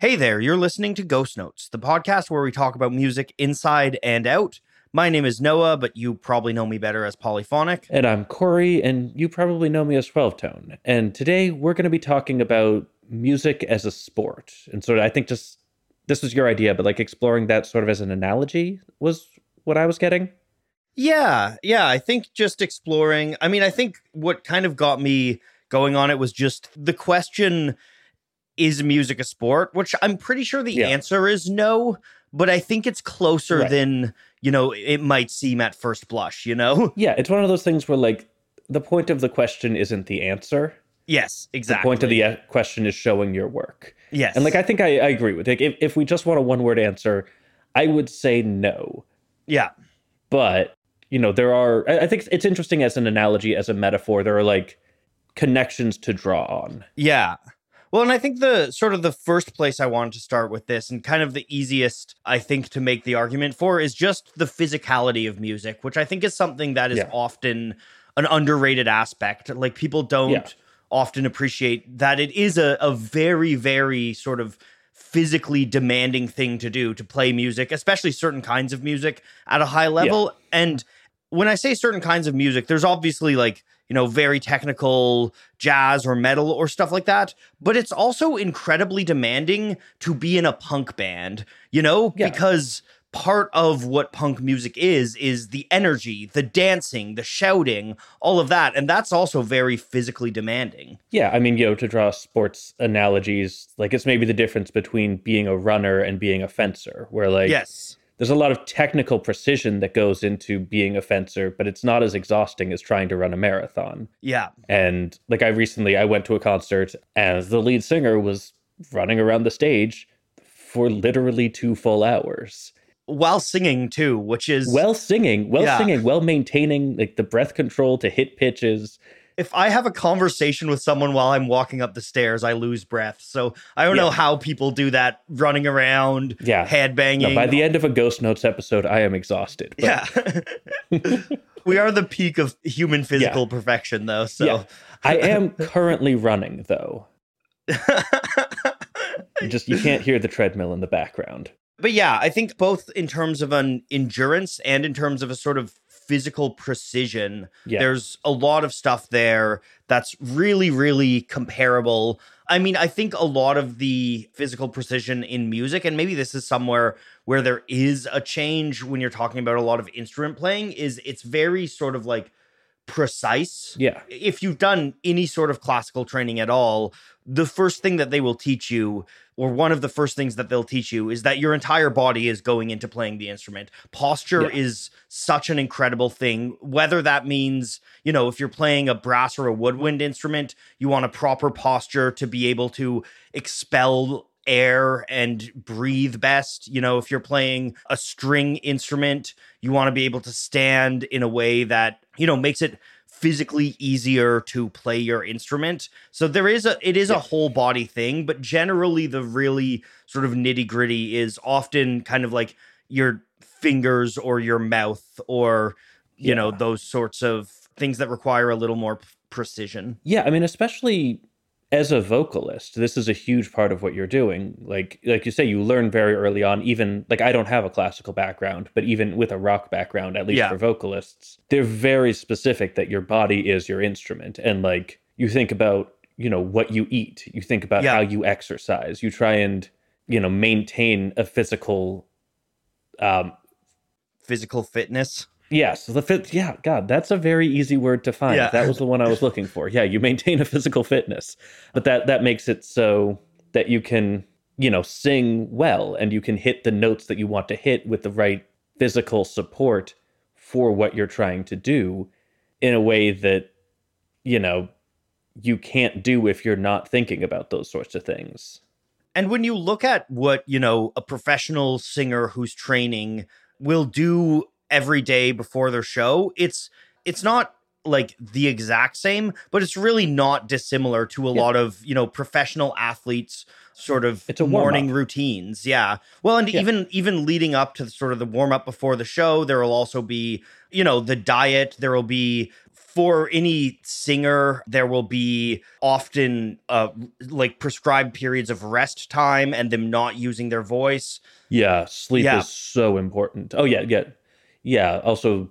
Hey there, you're listening to Ghost Notes, the podcast where we talk about music inside and out. My name is Noah, but you probably know me better as Polyphonic. And I'm Cory, and you probably know me as 12 Tone. And today we're going to be talking about music as a sport. And so I think just this was your idea, but like exploring that sort of as an analogy was what I was getting. Yeah, yeah, I think just exploring. I mean, I think what kind of got me going on it was just the question is music a sport? Which I'm pretty sure the Yeah. answer is no, but I think it's closer Right. than, you know, it might seem at first blush, you know? Yeah, it's one of those things where like the point of the question isn't the answer. Yes, exactly. The point of the uh, question is showing your work. Yes. And like I think I, I agree with like if, if we just want a one word answer, I would say no. yeah. but you know there are I I think it's interesting as an analogy as a metaphor there are like connections to draw on Yeah. Well, and I think the sort of the first place I wanted to start with this, and kind of the easiest I think to make the argument for, is just the physicality of music, which I think is something that is Yeah. often an underrated aspect. Like people don't Yeah. often appreciate that it is a, a very, very sort of physically demanding thing to do to play music, especially certain kinds of music at a high level. And when I say certain kinds of music, there's obviously like, you know, very technical jazz or metal or stuff like that, but it's also incredibly demanding to be in a punk band, you know, Yeah. because part of what punk music is is the energy, the dancing, the shouting, all of that, and that's also very physically demanding. yeah i mean you know to draw sports analogies like it's maybe the difference between being a runner and being a fencer where like yes. There's a lot of technical precision that goes into being a fencer but it's not as exhausting as trying to run a marathon Yeah. and like i recently i went to a concert and the lead singer was running around the stage for literally two full hours While singing too, which is well singing, well Yeah. singing, well maintaining like the breath control to hit pitches. If I have a conversation with someone while I'm walking up the stairs, I lose breath. So I don't know how people do that running around, Yeah. head banging. No, by the end of a Ghost Notes episode, I am exhausted. But yeah. we are the peak of human physical perfection though. So Yeah. I am currently running though. Just you can't hear the treadmill in the background. But yeah, I think both in terms of an endurance and in terms of a sort of physical precision, Yeah. there's a lot of stuff there that's really, really comparable. I mean, I think a lot of the physical precision in music, and maybe this is somewhere where there is a change when you're talking about a lot of instrument playing, is it's very sort of like precise Yeah. if you've done any sort of classical training at all, the first thing that they will teach you, or one of the first things that they'll teach you, is that your entire body is going into playing the instrument. Posture Yeah. is such an incredible thing. Whether that means, you know, if you're playing a brass or a woodwind instrument, you want a proper posture to be able to expel air and breathe best. You know, if you're playing a string instrument, you want to be able to stand in a way that, you know, makes it physically easier to play your instrument. So there is a it is a whole body thing, but generally the really sort of nitty-gritty is often kind of like your fingers or your mouth or you know those sorts of things that require a little more precision. Yeah, I mean, especially as a vocalist, this is a huge part of what you're doing. Like like you say, you learn very early on, even like I don't have a classical background, but even with a rock background, at least Yeah. for vocalists, they're very specific that your body is your instrument. And like you think about, you know, what you eat, you think about Yeah. how you exercise, you try and, you know, maintain a physical um Physical fitness. Yes, the fit. Yeah, God, that's a very easy word to find. Yeah. That was the one I was looking for. Yeah, you maintain a physical fitness, but that that makes it so that you can, you know, sing well and you can hit the notes that you want to hit with the right physical support for what you're trying to do in a way that, you know, you can't do if you're not thinking about those sorts of things. And when you look at what, you know, a professional singer who's training will do every day before their show, it's it's not like the exact same, but it's really not dissimilar to a Yeah. lot of, you know, professional athletes sort of It's a morning warm-up. routines. Yeah. Well, and Yeah. even even leading up to sort of the warm up before the show, there will also be, you know, the diet, there will be for any singer, there will be often uh, like prescribed periods of rest time and them not using their voice. Yeah, sleep Yeah. is so important. Oh yeah, yeah, yeah. Also,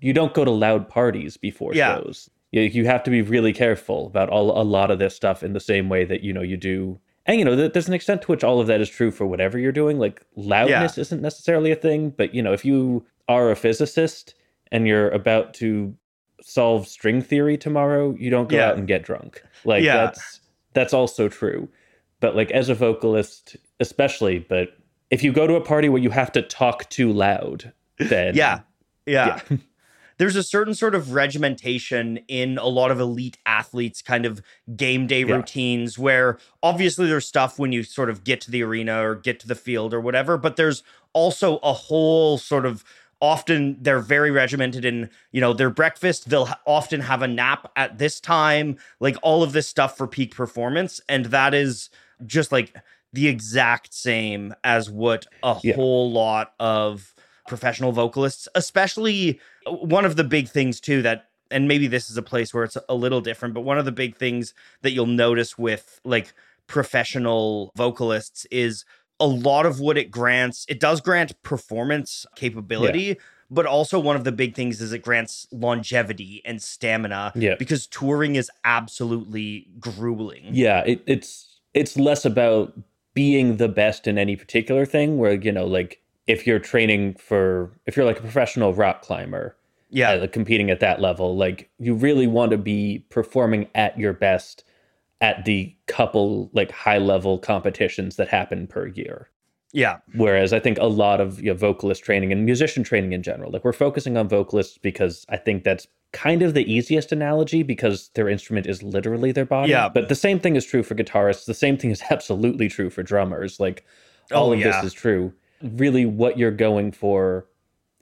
you don't go to loud parties before Yeah. shows. You, you have to be really careful about all a lot of this stuff in the same way that you know you do. And you know, th- there's an extent to which all of that is true for whatever you're doing. Like loudness isn't necessarily a thing, but you know, if you are a physicist and you're about to solve string theory tomorrow, you don't go Yeah. out and get drunk. Like Yeah. that's that's also true. But like as a vocalist, especially, but if you go to a party where you have to talk too loud, then Yeah. Yeah. There's a certain sort of regimentation in a lot of elite athletes' kind of game day Yeah. routines where obviously there's stuff when you sort of get to the arena or get to the field or whatever, but there's also a whole sort of often they're very regimented in you know their breakfast they'll often have a nap at this time like all of this stuff for peak performance and that is just like the exact same as what a Yeah. whole lot of professional vocalists especially uh, one of the big things too that and maybe this is a place where it's a little different but one of the big things that you'll notice with like professional vocalists is a lot of what it grants it does grant performance capability but also one of the big things is it grants longevity and stamina Yeah. because touring is absolutely grueling Yeah, it, it's it's less about being the best in any particular thing. Where you know, like if you're training for, if you're like a professional rock climber, yeah uh, like competing at that level, like you really want to be performing at your best at the couple like high level competitions that happen per year. yeah Whereas I think a lot of you know, vocalist training and musician training in general, like we're focusing on vocalists because I think that's kind of the easiest analogy because their instrument is literally their body. Yeah. But the same thing is true for guitarists. The same thing is absolutely true for drummers. Like all Oh, of yeah. this is true. Really, what you're going for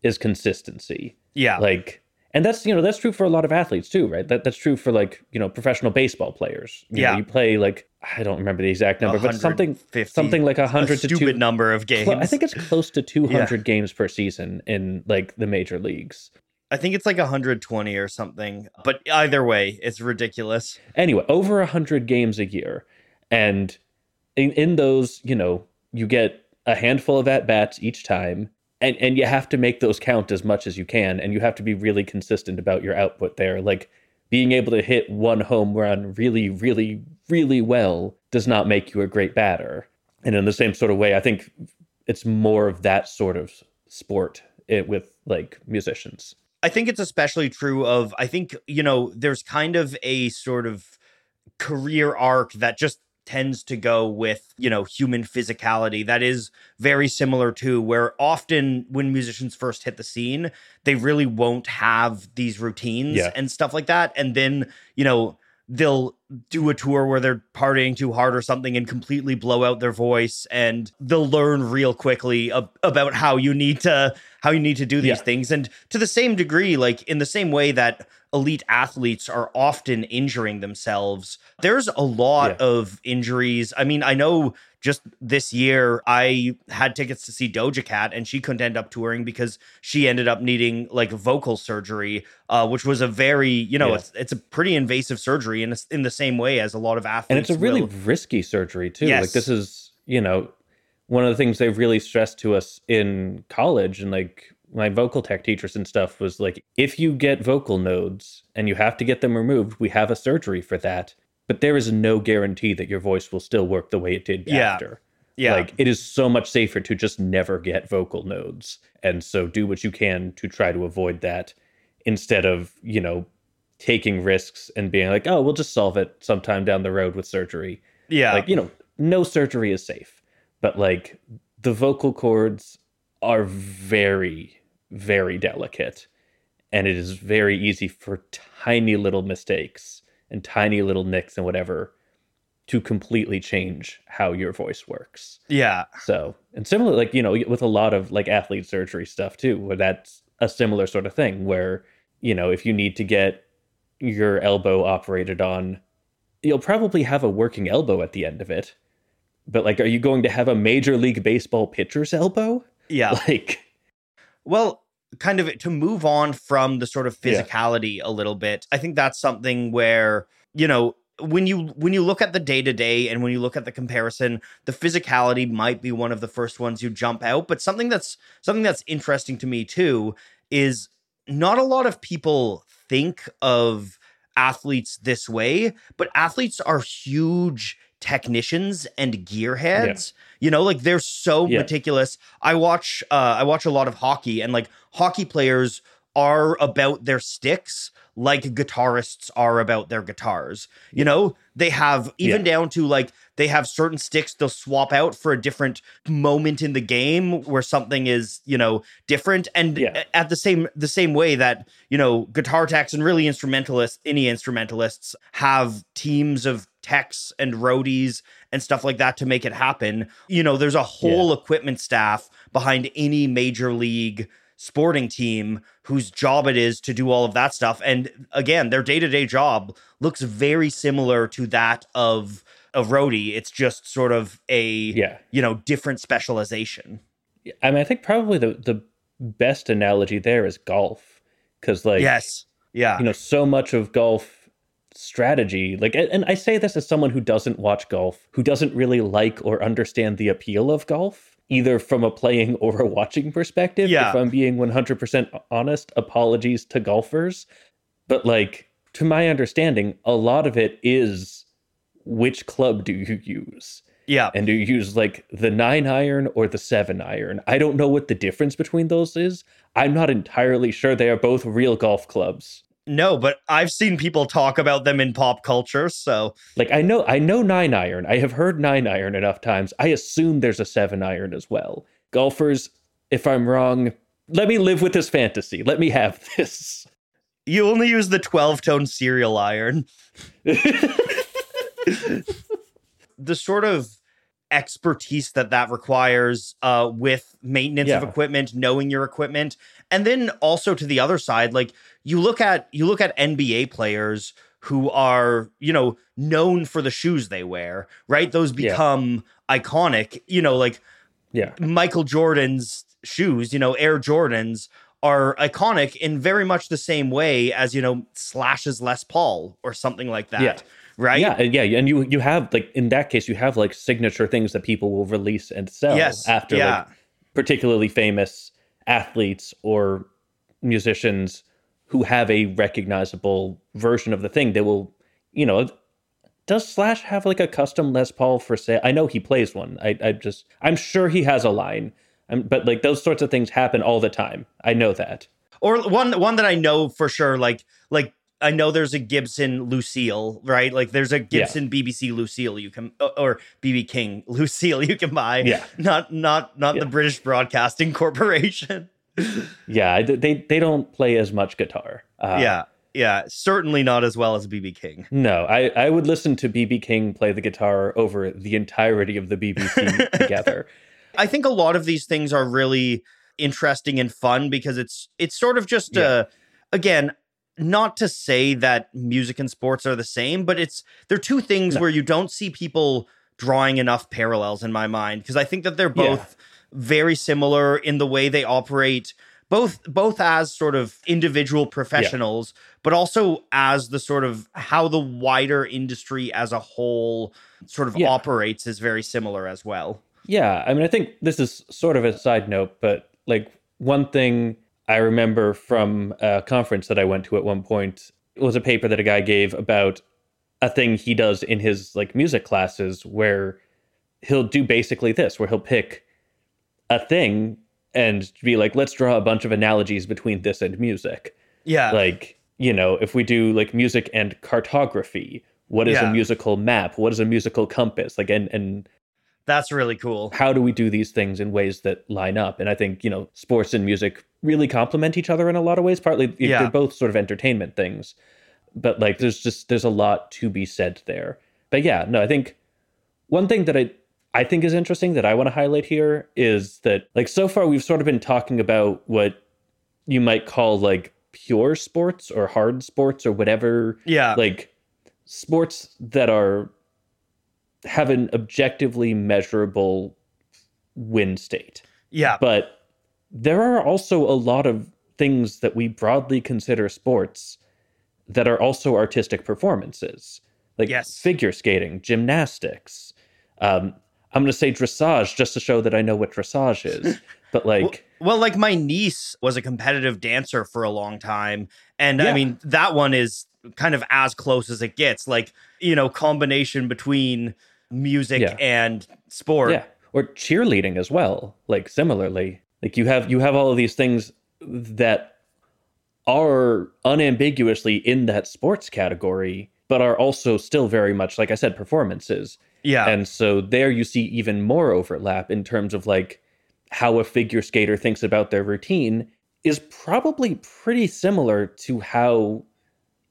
is consistency. yeah Like, and that's you know that's true for a lot of athletes too, right? That that's true for like you know professional baseball players. You know, Yeah. you play like I don't remember the exact number, but something 150, something like a a hundred to stupid two. number of games Cl- I think it's close to 200 games per season in like the major leagues. I think it's like 120 or something. But either way, it's ridiculous. Anyway, over 100 games a year. And in, in those, you know, you get a handful of at bats each time. And, and you have to make those count as much as you can. And you have to be really consistent about your output there. Like being able to hit one home run really, really, really well does not make you a great batter. And in the same sort of way, I think it's more of that sort of sport it, with like musicians. I think it's especially true of I think, you know, there's kind of a sort of career arc that just tends to go with, you know, human physicality that is very similar to where often when musicians first hit the scene, they really won't have these routines Yeah. and stuff like that and then, you know, they'll do a tour where they're partying too hard or something and completely blow out their voice and they'll learn real quickly ab- about how you need to how you need to do these Yeah. things and to the same degree like in the same way that elite athletes are often injuring themselves there's a lot Yeah. of injuries i mean i know just this year i had tickets to see doja cat and she couldn't end up touring because she ended up needing like vocal surgery uh, which was a very you know Yeah. it's, it's a pretty invasive surgery in, a, in the same way as a lot of athletes and it's a really will. risky surgery too like this is you know one of the things they've really stressed to us in college and like my vocal tech teachers and stuff was like if you get vocal nodes and you have to get them removed we have a surgery for that but there is no guarantee that your voice will still work the way it did Yeah. after. Yeah. Like it is so much safer to just never get vocal nodes and so do what you can to try to avoid that instead of you know taking risks and being like oh we'll just solve it sometime down the road with surgery. Yeah. Like you know no surgery is safe but like the vocal cords are very very delicate and it is very easy for tiny little mistakes and tiny little nicks and whatever to completely change how your voice works. Yeah. So and similar like you know with a lot of like athlete surgery stuff too where that's a similar sort of thing where you know if you need to get your elbow operated on you'll probably have a working elbow at the end of it. But like are you going to have a major league baseball pitcher's elbow? Yeah. Like Well, kind of to move on from the sort of physicality yeah. a little bit. I think that's something where, you know, when you when you look at the day to day and when you look at the comparison, the physicality might be one of the first ones you jump out. But something that's something that's interesting to me too is not a lot of people think of athletes this way, but athletes are huge technicians and gearheads. Yeah. You know, like they're so yeah. meticulous. I watch uh I watch a lot of hockey and like hockey players are about their sticks like guitarists are about their guitars. You know, they have even yeah. down to like they have certain sticks they'll swap out for a different moment in the game where something is, you know, different and yeah. at the same the same way that, you know, guitar techs and really instrumentalists, any instrumentalists have teams of techs and roadies and stuff like that to make it happen. You know, there's a whole yeah. equipment staff behind any major league sporting team whose job it is to do all of that stuff. And again, their day to day job looks very similar to that of a roadie. It's just sort of a yeah. you know different specialization. I mean, I think probably the the best analogy there is golf because like yes, yeah, you know, so much of golf strategy like and i say this as someone who doesn't watch golf who doesn't really like or understand the appeal of golf either from a playing or a watching perspective. Yeah. If I'm being 100% honest, apologies to golfers. But like, to my understanding, a lot of it is which club do you use? Yeah. And do you use like the nine iron or the seven iron? I don't know what the difference between those is. I'm not entirely sure they are both real golf clubs. No, but I've seen people talk about them in pop culture, so like I know I know nine iron. I have heard nine iron enough times. I assume there's a seven iron as well. Golfers, if I'm wrong, let me live with this fantasy. Let me have this. You only use the 12 tone serial iron. the sort of expertise that that requires uh, with maintenance yeah. of equipment, knowing your equipment, and then also to the other side, like you look at you look at NBA players who are you know known for the shoes they wear, right? Those become yeah. iconic. You know, like yeah, Michael Jordan's shoes, you know, Air Jordans are iconic in very much the same way as you know Slash's Les Paul or something like that. Yeah right? Yeah, yeah, and you you have like in that case you have like signature things that people will release and sell yes, after yeah. like particularly famous athletes or musicians who have a recognizable version of the thing. They will, you know, does Slash have like a custom Les Paul for sale? I know he plays one. I, I just I'm sure he has a line. I'm, but like those sorts of things happen all the time. I know that. Or one one that I know for sure, like like I know there's a Gibson Lucille, right? Like there's a Gibson yeah. BBC Lucille you can or BB King Lucille you can buy. Yeah. Not not not yeah. the British Broadcasting Corporation. yeah, they they don't play as much guitar. Uh, yeah. Yeah, certainly not as well as BB King. No, I, I would listen to BB King play the guitar over the entirety of the BBC together. I think a lot of these things are really interesting and fun because it's it's sort of just yeah. a again not to say that music and sports are the same, but it's they're two things no. where you don't see people drawing enough parallels in my mind because I think that they're both yeah. very similar in the way they operate both both as sort of individual professionals yeah. but also as the sort of how the wider industry as a whole sort of yeah. operates is very similar as well. Yeah, I mean I think this is sort of a side note but like one thing I remember from a conference that I went to at one point it was a paper that a guy gave about a thing he does in his like music classes where he'll do basically this where he'll pick a thing and be like let's draw a bunch of analogies between this and music. Yeah. Like, you know, if we do like music and cartography, what is yeah. a musical map? What is a musical compass? Like and and that's really cool. How do we do these things in ways that line up? And I think, you know, sports and music really complement each other in a lot of ways. Partly yeah. they're both sort of entertainment things. But like there's just there's a lot to be said there. But yeah, no, I think one thing that I I think is interesting that I want to highlight here is that like so far we've sort of been talking about what you might call like pure sports or hard sports or whatever. Yeah. Like sports that are have an objectively measurable win state. Yeah. But there are also a lot of things that we broadly consider sports that are also artistic performances, like Yes. figure skating, gymnastics. Um, I'm going to say dressage just to show that I know what dressage is. But like, Well, well, like my niece was a competitive dancer for a long time. And I mean, that one is kind of as close as it gets. Like, you know, combination between music Yeah. and sport. yeah, or cheerleading as well. Like similarly, like you have you have all of these things that are unambiguously in that sports category, but are also still very much, like I said, performances. Yeah. And so there you see even more overlap in terms of like how a figure skater thinks about their routine is probably pretty similar to how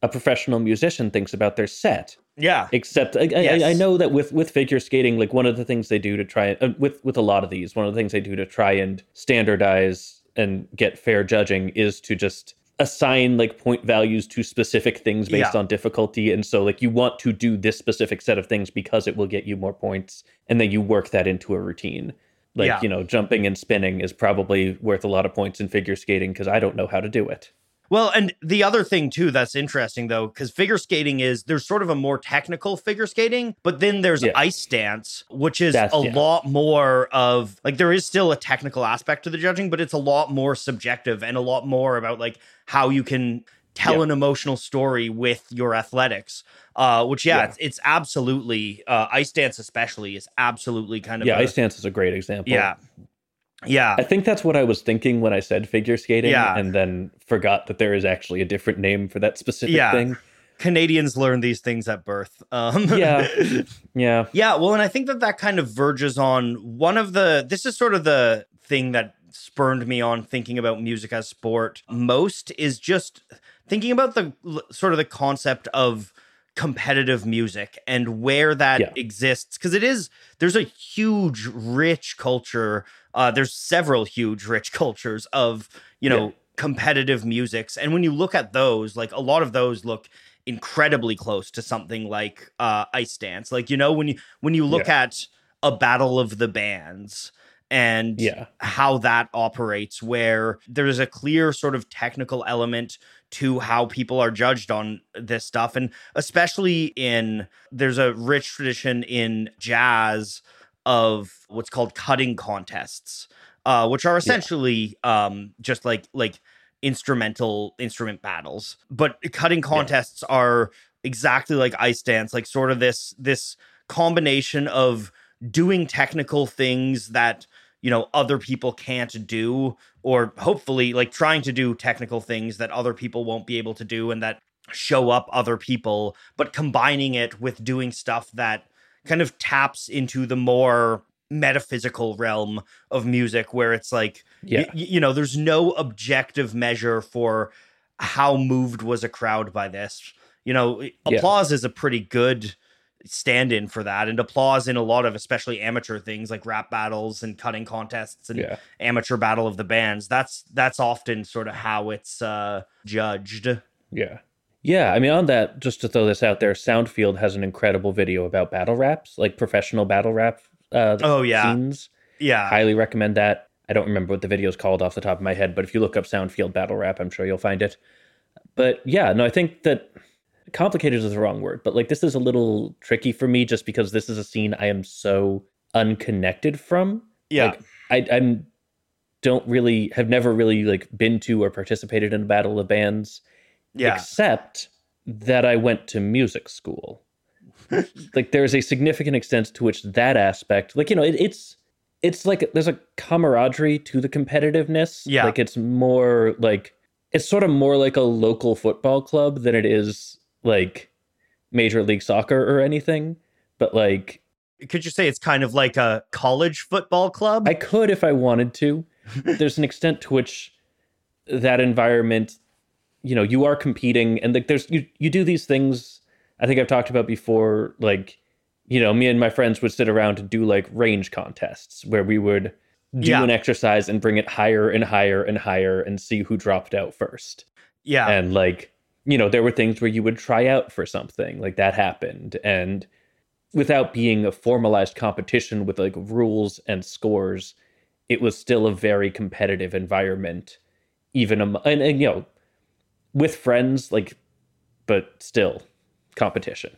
a professional musician thinks about their set. Yeah. Except I, I, I know that with with figure skating, like one of the things they do to try uh, with with a lot of these, one of the things they do to try and standardize and get fair judging is to just assign like point values to specific things based Yeah. on difficulty and so like you want to do this specific set of things because it will get you more points and then you work that into a routine like Yeah. you know jumping and spinning is probably worth a lot of points in figure skating because i don't know how to do it Well, and the other thing too that's interesting though, because figure skating is there's sort of a more technical figure skating, but then there's Yeah. ice dance, which is That's- a yeah. lot more of like there is still a technical aspect to the judging, but it's a lot more subjective and a lot more about like how you can tell Yeah. an emotional story with your athletics. Uh, which yeah. It's, it's absolutely uh, ice dance especially is absolutely kind of yeah a- ice dance is a great example yeah, yeah. I think that's what I was thinking when I said figure skating, Yeah. and then forgot that there is actually a different name for that specific Yeah. thing. Canadians learn these things at birth. Um, Yeah. Yeah, Yeah, well, and I think that that kind of verges on one of the. This is sort of the thing that spurned me on thinking about music as sport most is just thinking about the sort of the concept of competitive music and where that Yeah. exists because it is there's a huge rich culture uh there's several huge rich cultures of you know Yeah. competitive musics and when you look at those like a lot of those look incredibly close to something like uh ice dance like you know when you when you look at a battle of the bands and yeah, how that operates where there's a clear sort of technical element to how people are judged on this stuff. And especially in there's a rich tradition in jazz of what's called cutting contests uh, which are essentially um, just like like instrumental instrument battles. But cutting contests are exactly like ice dance like sort of this this combination of doing technical things that you know other people can't do or hopefully like trying to do technical things that other people won't be able to do and that show up other people but combining it with doing stuff that kind of taps into the more metaphysical realm of music where it's like yeah, y- you know there's no objective measure for how moved was a crowd by this you know Yeah. applause is a pretty good stand-in for that and applause in a lot of especially amateur things like rap battles and cutting contests and yeah. amateur battle of the bands that's that's often sort of how it's uh judged Yeah. Yeah, I mean, on that, just to throw this out there, Sound Field has an incredible video about battle raps, like professional battle rap uh, oh yeah scenes. yeah Highly recommend that. I don't remember what the video is called off the top of my head, but if you look up Sound Field battle rap, I'm sure you'll find it. But yeah, no, I think that complicated is the wrong word, but like this is a little tricky for me just because this is a scene I am so unconnected from. yeah Like, I I'm don't really have never really like been to or participated in a battle of bands yeah except that I went to music school. like there's a significant extent to which that aspect, like you know, it, it's it's like there's a camaraderie to the competitiveness. Yeah. like it's more like it's sort of more like a local football club than it is like major league soccer or anything. But like could you say it's kind of like a college football club I could if I wanted to. there's an extent to which that environment, you know, you are competing and like there's you you do these things I think I've talked about before, like, you know, me and my friends would sit around and do like range contests where we would do Yeah. an exercise and bring it higher and higher and higher and see who dropped out first. yeah And like, you know, there were things where you would try out for something, like that happened. And without being a formalized competition with like rules and scores, it was still a very competitive environment even a, and, and you know with friends like but still competition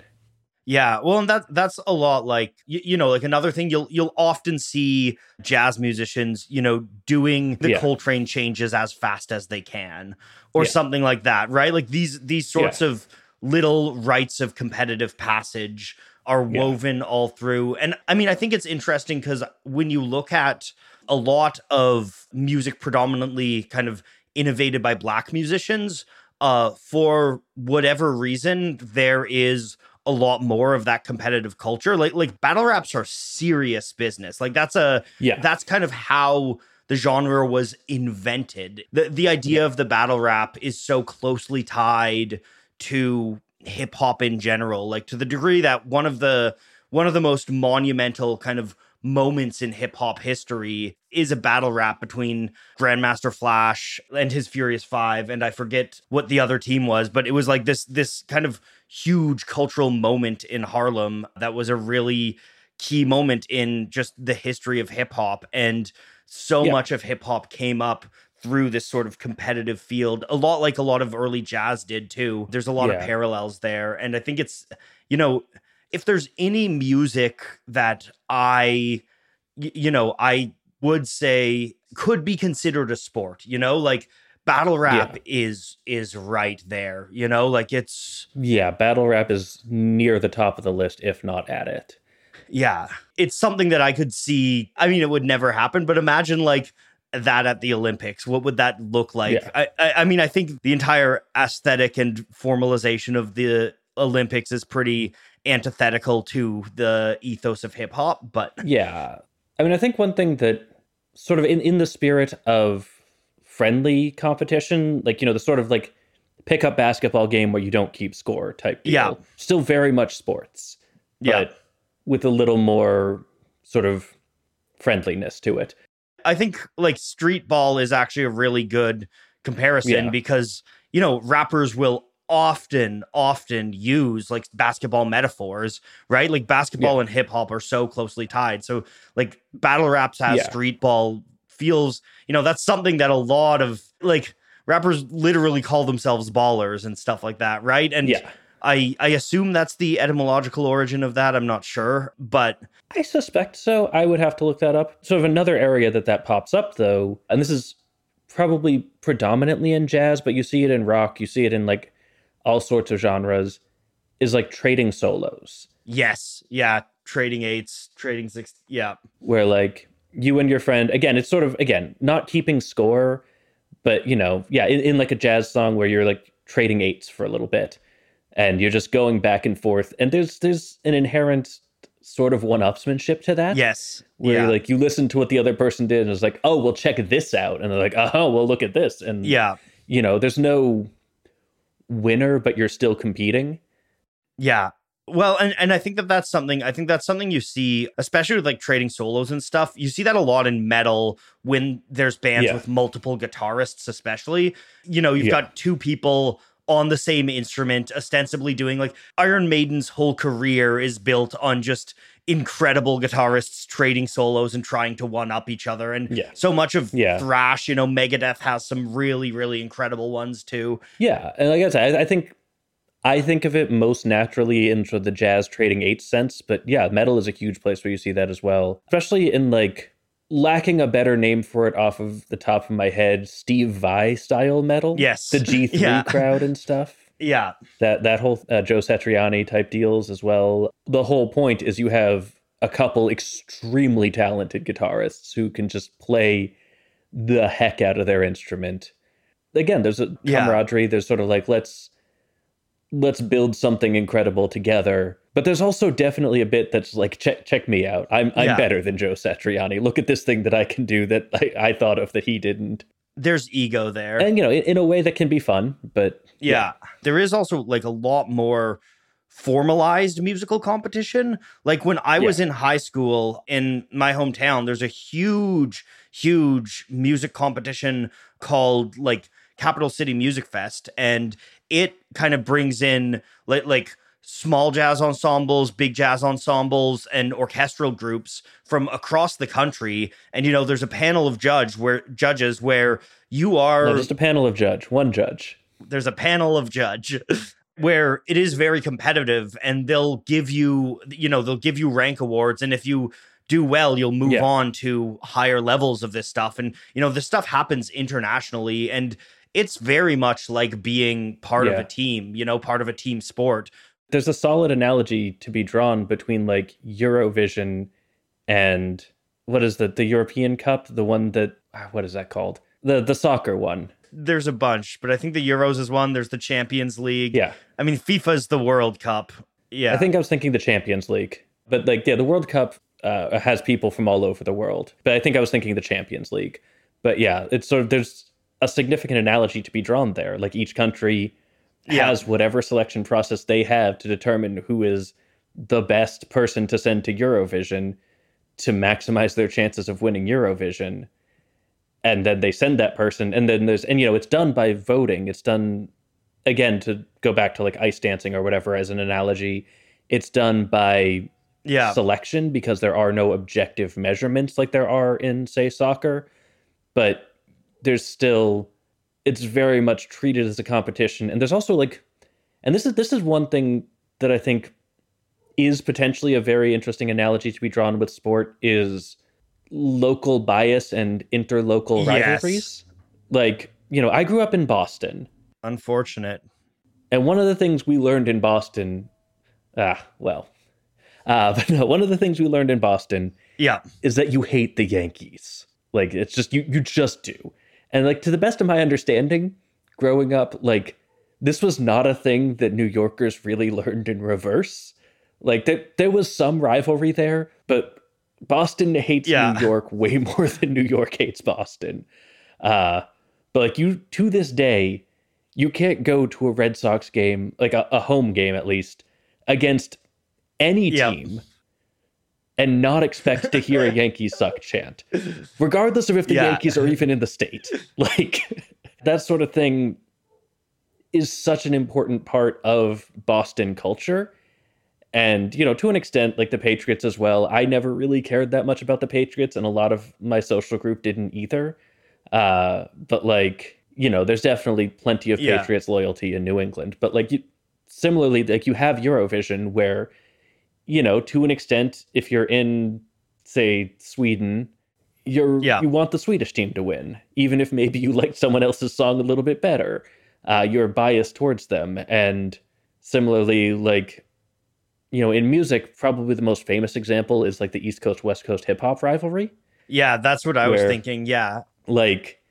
yeah, well, and that that's a lot like you, you, know, like another thing you'll you'll often see jazz musicians, you know, doing the yeah. Coltrane changes as fast as they can, or yeah. something like that, right? Like these these sorts yeah. of little rites of competitive passage are woven all through, and I mean, I think it's interesting because when you look at a lot of music, predominantly kind of innovated by black musicians, uh, for whatever reason, there is a lot more of that competitive culture. Like like battle raps are serious business. Like that's a yeah. That's kind of how the genre was invented. The the idea of the battle rap is so closely tied to hip hop in general, like to the degree that one of the one of the most monumental kind of moments in hip hop history is a battle rap between Grandmaster Flash and his Furious 5 and I forget what the other team was, but it was like this this kind of huge cultural moment in Harlem that was a really key moment in just the history of hip hop. And so yeah. much of hip hop came up through this sort of competitive field, a lot like a lot of early jazz did too. There's a lot yeah. of parallels there. And I think it's, you know, if there's any music that I, you know, I would say could be considered a sport, you know, like battle rap yeah. is is right there you know like it's yeah battle rap is near the top of the list if not at it yeah it's something that i could see i mean it would never happen but imagine like that at the olympics what would that look like yeah. I, I i mean i think the entire aesthetic and formalization of the olympics is pretty antithetical to the ethos of hip hop but yeah i mean i think one thing that sort of in in the spirit of friendly competition, like you know the sort of like pickup basketball game where you don't keep score type deal. Yeah, still very much sports. Yeah, with a little more sort of friendliness to it. I think like street ball is actually a really good comparison yeah. because you know rappers will often often use like basketball metaphors right like basketball yeah. and hip hop are so closely tied so like battle raps has yeah. street ball feels, you know, that's something that a lot of like rappers literally call themselves ballers and stuff like that, right? And yeah. I I assume that's the etymological origin of that. I'm not sure, but I suspect so. I would have to look that up. Sort of another area that that pops up though, and this is probably predominantly in jazz, but you see it in rock, you see it in like all sorts of genres, is like trading solos. Yes, yeah, trading eights, trading six, yeah. Where like you and your friend again it's sort of again not keeping score but you know yeah in, in, like a jazz song where you're like trading eights for a little bit and you're just going back and forth. And there's there's an inherent sort of one-upsmanship to that. Yes. Where yeah. like you listen to what the other person did and it's like oh well check this out. And they're like oh well look at this. And yeah. you know there's no winner but you're still competing yeah well, and, and I think that that's something, I think that's something you see, especially with like trading solos and stuff. You see that a lot in metal when there's bands yeah. with multiple guitarists, especially. You know, you've yeah. got two people on the same instrument, ostensibly doing like Iron Maiden's whole career is built on just incredible guitarists trading solos and trying to one up each other. And yeah. so much of yeah. thrash, you know, Megadeth has some really, really incredible ones too. Yeah. And like I said, I, I think I think of it most naturally in sort of the jazz trading eight sense, but yeah, metal is a huge place where you see that as well, especially in like lacking a better name for it off of the top of my head, Steve Vai style metal. Yes, the G three yeah. crowd and stuff. Yeah, that that whole uh, Joe Satriani type deals as well. The whole point is you have a couple extremely talented guitarists who can just play the heck out of their instrument. Again, there's a camaraderie. Yeah. There's sort of like let's let's build something incredible together. But there's also definitely a bit that's like, check check me out. I'm I'm yeah. better than Joe Satriani. Look at this thing that I can do that I, I thought of that he didn't. There's ego there, and you know, in, in a way that can be fun. But yeah. yeah, there is also like a lot more formalized musical competition. Like when I was in high school in my hometown, there's a huge, huge music competition called like Capital City Music Fest, and it kind of brings in like like small jazz ensembles, big jazz ensembles, and orchestral groups from across the country. And you know, there's a panel of judge where judges where you are no, just a panel of judge, one judge. There's a panel of judge where it is very competitive and they'll give you, you know, they'll give you rank awards. And if you do well, you'll move yeah. on to higher levels of this stuff. And, you know, this stuff happens internationally and it's very much like being part yeah. of a team, you know, part of a team sport. There's a solid analogy to be drawn between like Eurovision and what is the the European Cup, the one that ah, what is that called? The the soccer one. There's a bunch, but I think the Euros is one. There's the Champions League. Yeah. I mean, FIFA's the World Cup. Yeah. I think I was thinking the Champions League. But like yeah, the World Cup uh, has people from all over the world. But I think I was thinking the Champions League. But yeah, it's sort of there's a significant analogy to be drawn there. Like each country yeah. has whatever selection process they have to determine who is the best person to send to Eurovision to maximize their chances of winning Eurovision. And then they send that person, and then there's and you know it's done by voting. It's done again to go back to like ice dancing or whatever as an analogy. It's done by yeah. selection because there are no objective measurements like there are in say soccer. But there's still it's very much treated as a competition. And there's also like and this is this is one thing that i think is potentially a very interesting analogy to be drawn with sport is local bias and interlocal rivalries. Yes. like you know i grew up in boston. Unfortunate. And one of the things we learned in boston ah well uh, but no, one of the things we learned in boston yeah. is that you hate the yankees. Like it's just you you just do and like to the best of my understanding, growing up, like this was not a thing that New Yorkers really learned in reverse. Like there, there was some rivalry there, but Boston hates yeah. New York way more than New York hates Boston. Uh, but like you, to this day, you can't go to a Red Sox game, like a, a home game at least, against any yep. team and not expect to hear a Yankees suck chant, regardless of if the yeah. Yankees are even in the state. Like that sort of thing is such an important part of Boston culture. And, you know, to an extent, like the Patriots as well. I never really cared that much about the Patriots, and a lot of my social group didn't either. Uh, but, like, you know, there's definitely plenty of yeah. Patriots loyalty in New England. But, like, you, similarly, like, you have Eurovision where you know, to an extent, if you're in, say, Sweden, you're yeah. you want the Swedish team to win, even if maybe you like someone else's song a little bit better. Uh, you're biased towards them, and similarly, like you know, in music, probably the most famous example is like the East Coast West Coast hip hop rivalry. Yeah, that's what I where, was thinking. Yeah, like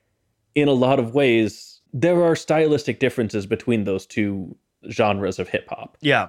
in a lot of ways, there are stylistic differences between those two genres of hip hop. Yeah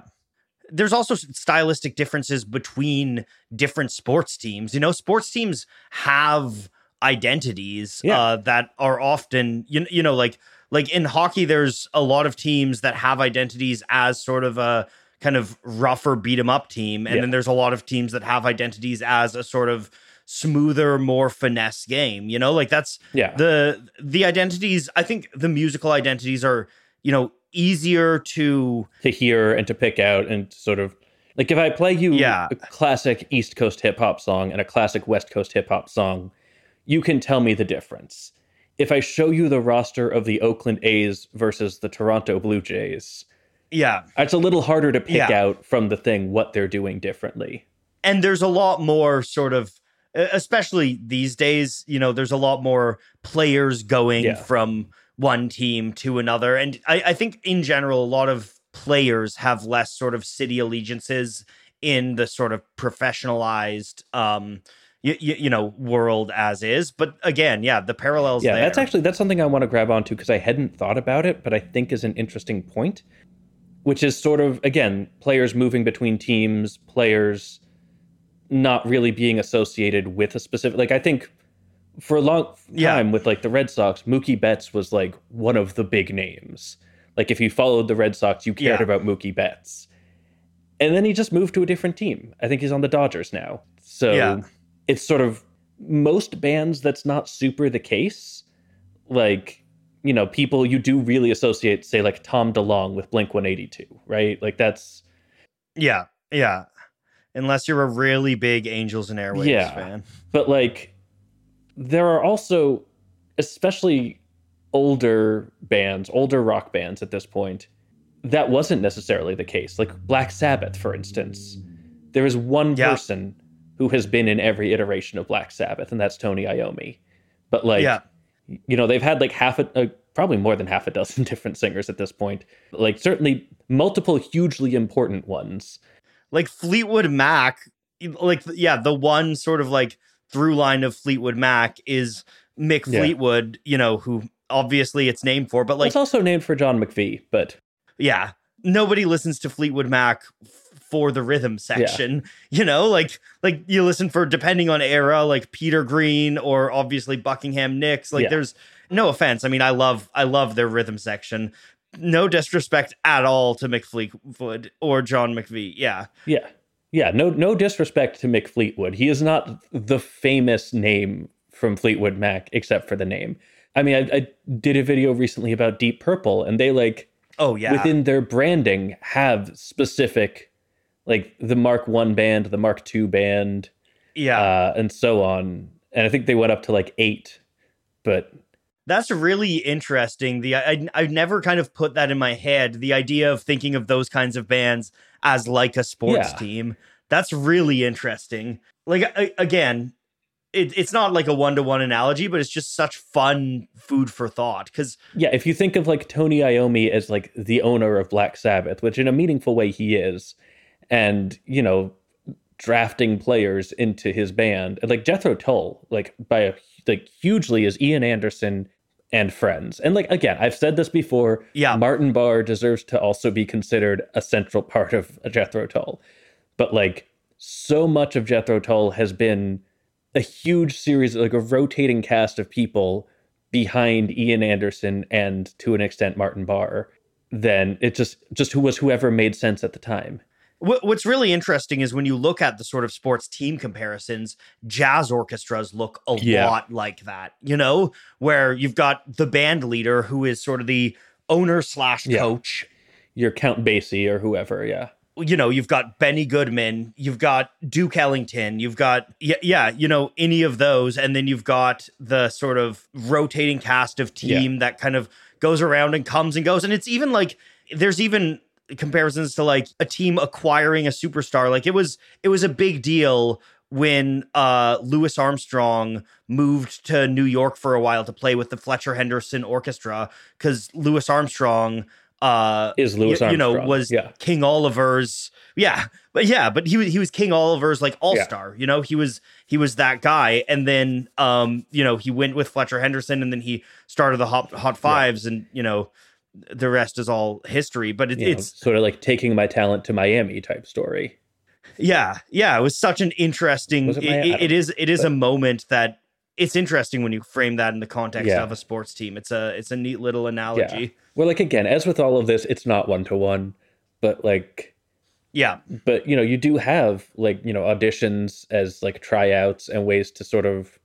there's also stylistic differences between different sports teams. You know, sports teams have identities yeah. uh, that are often you, you know like like in hockey there's a lot of teams that have identities as sort of a kind of rougher beat 'em up team and yeah. then there's a lot of teams that have identities as a sort of smoother more finesse game you know like that's yeah the the identities i think the musical identities are you know easier to to hear and to pick out and sort of like if I play you yeah. a classic East Coast hip hop song and a classic West Coast hip hop song, you can tell me the difference. If I show you the roster of the Oakland A's versus the Toronto Blue Jays, yeah, it's a little harder to pick yeah. out from the thing what they're doing differently. And there's a lot more sort of especially these days, you know, there's a lot more players going yeah. from one team to another. And I, I think in general, a lot of players have less sort of city allegiances in the sort of professionalized um you, you, you, know world as is but again yeah the parallels yeah there. that's actually that's something i want to grab onto because i hadn't thought about it but i think is an interesting point which is sort of again players moving between teams players not really being associated with a specific like i think for a long time yeah. with like the Red Sox, Mookie Betts was like one of the big names. Like if you followed the Red Sox, you cared yeah. about Mookie Betts. And then he just moved to a different team. I think he's on the Dodgers now. So yeah. it's sort of most bands that's not super the case. Like, you know, people you do really associate, say like Tom DeLonge with Blink 182, right? Like that's Yeah, yeah. Unless you're a really big Angels and Airwaves Yeah. fan. But like, there are also, especially older bands, older rock bands at this point, that wasn't necessarily the case. Like Black Sabbath, for instance. There is one Yeah. person who has been in every iteration of Black Sabbath, and that's Tony Iommi. But like, yeah, you know, they've had like half a, uh, probably more than half a dozen different singers at this point. Like, certainly multiple hugely important ones. like Fleetwood Mac, like yeah, the one sort of like through line of Fleetwood Mac is Mick Yeah. Fleetwood, you know, who obviously it's named for, but like it's also named for John McVie, but yeah, nobody listens to Fleetwood Mac for the rhythm section, you know, like like you listen for depending on era, like Peter Green or obviously Buckingham Nicks. Like Yeah. there's no offense. I mean, I love I love their rhythm section. No disrespect at all to Mick Fleetwood or John McVie. Yeah. Yeah. Yeah, no no disrespect to Mick Fleetwood. He is not the famous name from Fleetwood Mac except for the name. I mean, I, I did a video recently about Deep Purple and they like Oh yeah. within their branding have specific like the Mark 1 band, the Mark 2 band, yeah. uh and so on. And I think they went up to like 8. But That's really interesting. The I I've never kind of put that in my head. The idea of thinking of those kinds of bands as like a sports Yeah. team. That's really interesting. Like I, again, it, it's not like a one to one analogy, but it's just such fun food for thought. Because yeah, if you think of like Tony Iommi as like the owner of Black Sabbath, which in a meaningful way he is, and you know, drafting players into his band, and like Jethro Tull, like by a like hugely is Ian Anderson and friends. And like again, I've said this before. Yeah. Martin Barre deserves to also be considered a central part of a Jethro Tull, but like so much of Jethro Tull has been a huge series, like a rotating cast of people behind Ian Anderson and to an extent Martin Barre, then it just just who was whoever made sense at the time. What, what's really interesting is when you look at the sort of sports team comparisons, jazz orchestras look a Yeah. lot like that, you know, where you've got the band leader who is sort of the owner slash Yeah. coach. Your Count Basie or whoever, yeah. You know, you've got Benny Goodman, you've got Duke Ellington, you've got, yeah, yeah, you know, any of those. And then you've got the sort of rotating cast of team that kind of goes around and comes and goes. And it's even like, there's even comparisons to like a team acquiring a superstar like it was it was a big deal when uh Louis Armstrong moved to New York for a while to play with the Fletcher Henderson Orchestra cuz Louis Armstrong uh Is Louis y- you know was yeah. King Oliver's yeah but yeah but he was he was King Oliver's like all-star you know he was he was that guy and then um you know he went with Fletcher Henderson and then he started the hot hot fives and you know the rest is all history but it, You know, it's sort of like taking my talent to Miami type story. yeah yeah it was such an interesting it it, it- is it is but- a moment that it's interesting when you frame that in the context Yeah. of a sports team. It's a it's a neat little analogy. Well, like again, as with all of this, it's not one to one, but like yeah. but you know you do have like you know auditions as like tryouts and ways to sort of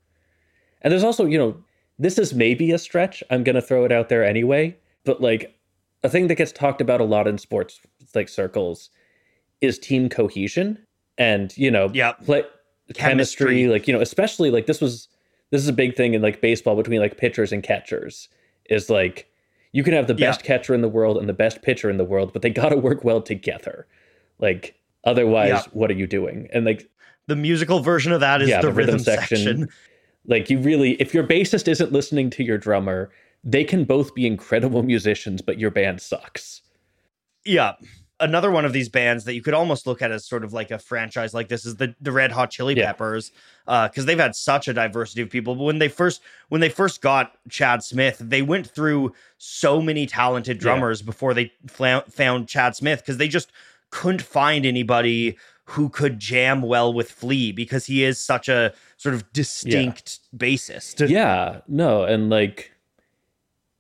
and there's also you know this is maybe a stretch. I'm gonna throw it out there anyway but like a thing that gets talked about a lot in sports like circles is team cohesion and you know Yeah. play, chemistry. Chemistry. like you know especially like this was this is a big thing in like baseball between like pitchers and catchers is like you can have the Yeah. best catcher in the world and the best pitcher in the world but they got to work well together like otherwise Yeah. what are you doing and like the musical version of that is Yeah, the, the rhythm rhythm, section. section. like you really if your bassist isn't listening to your drummer they can both be incredible musicians but your band sucks. Yeah. Another one of these bands that you could almost look at as sort of like a franchise like this is the the red hot chili Yeah. peppers uh, because they've had such a diversity of people. But when they first when they first got chad smith they went through so many talented Yeah. drummers before they fla- found chad smith because they just couldn't find anybody who could jam well with flea because he is such a sort of distinct bassist. Yeah. No and like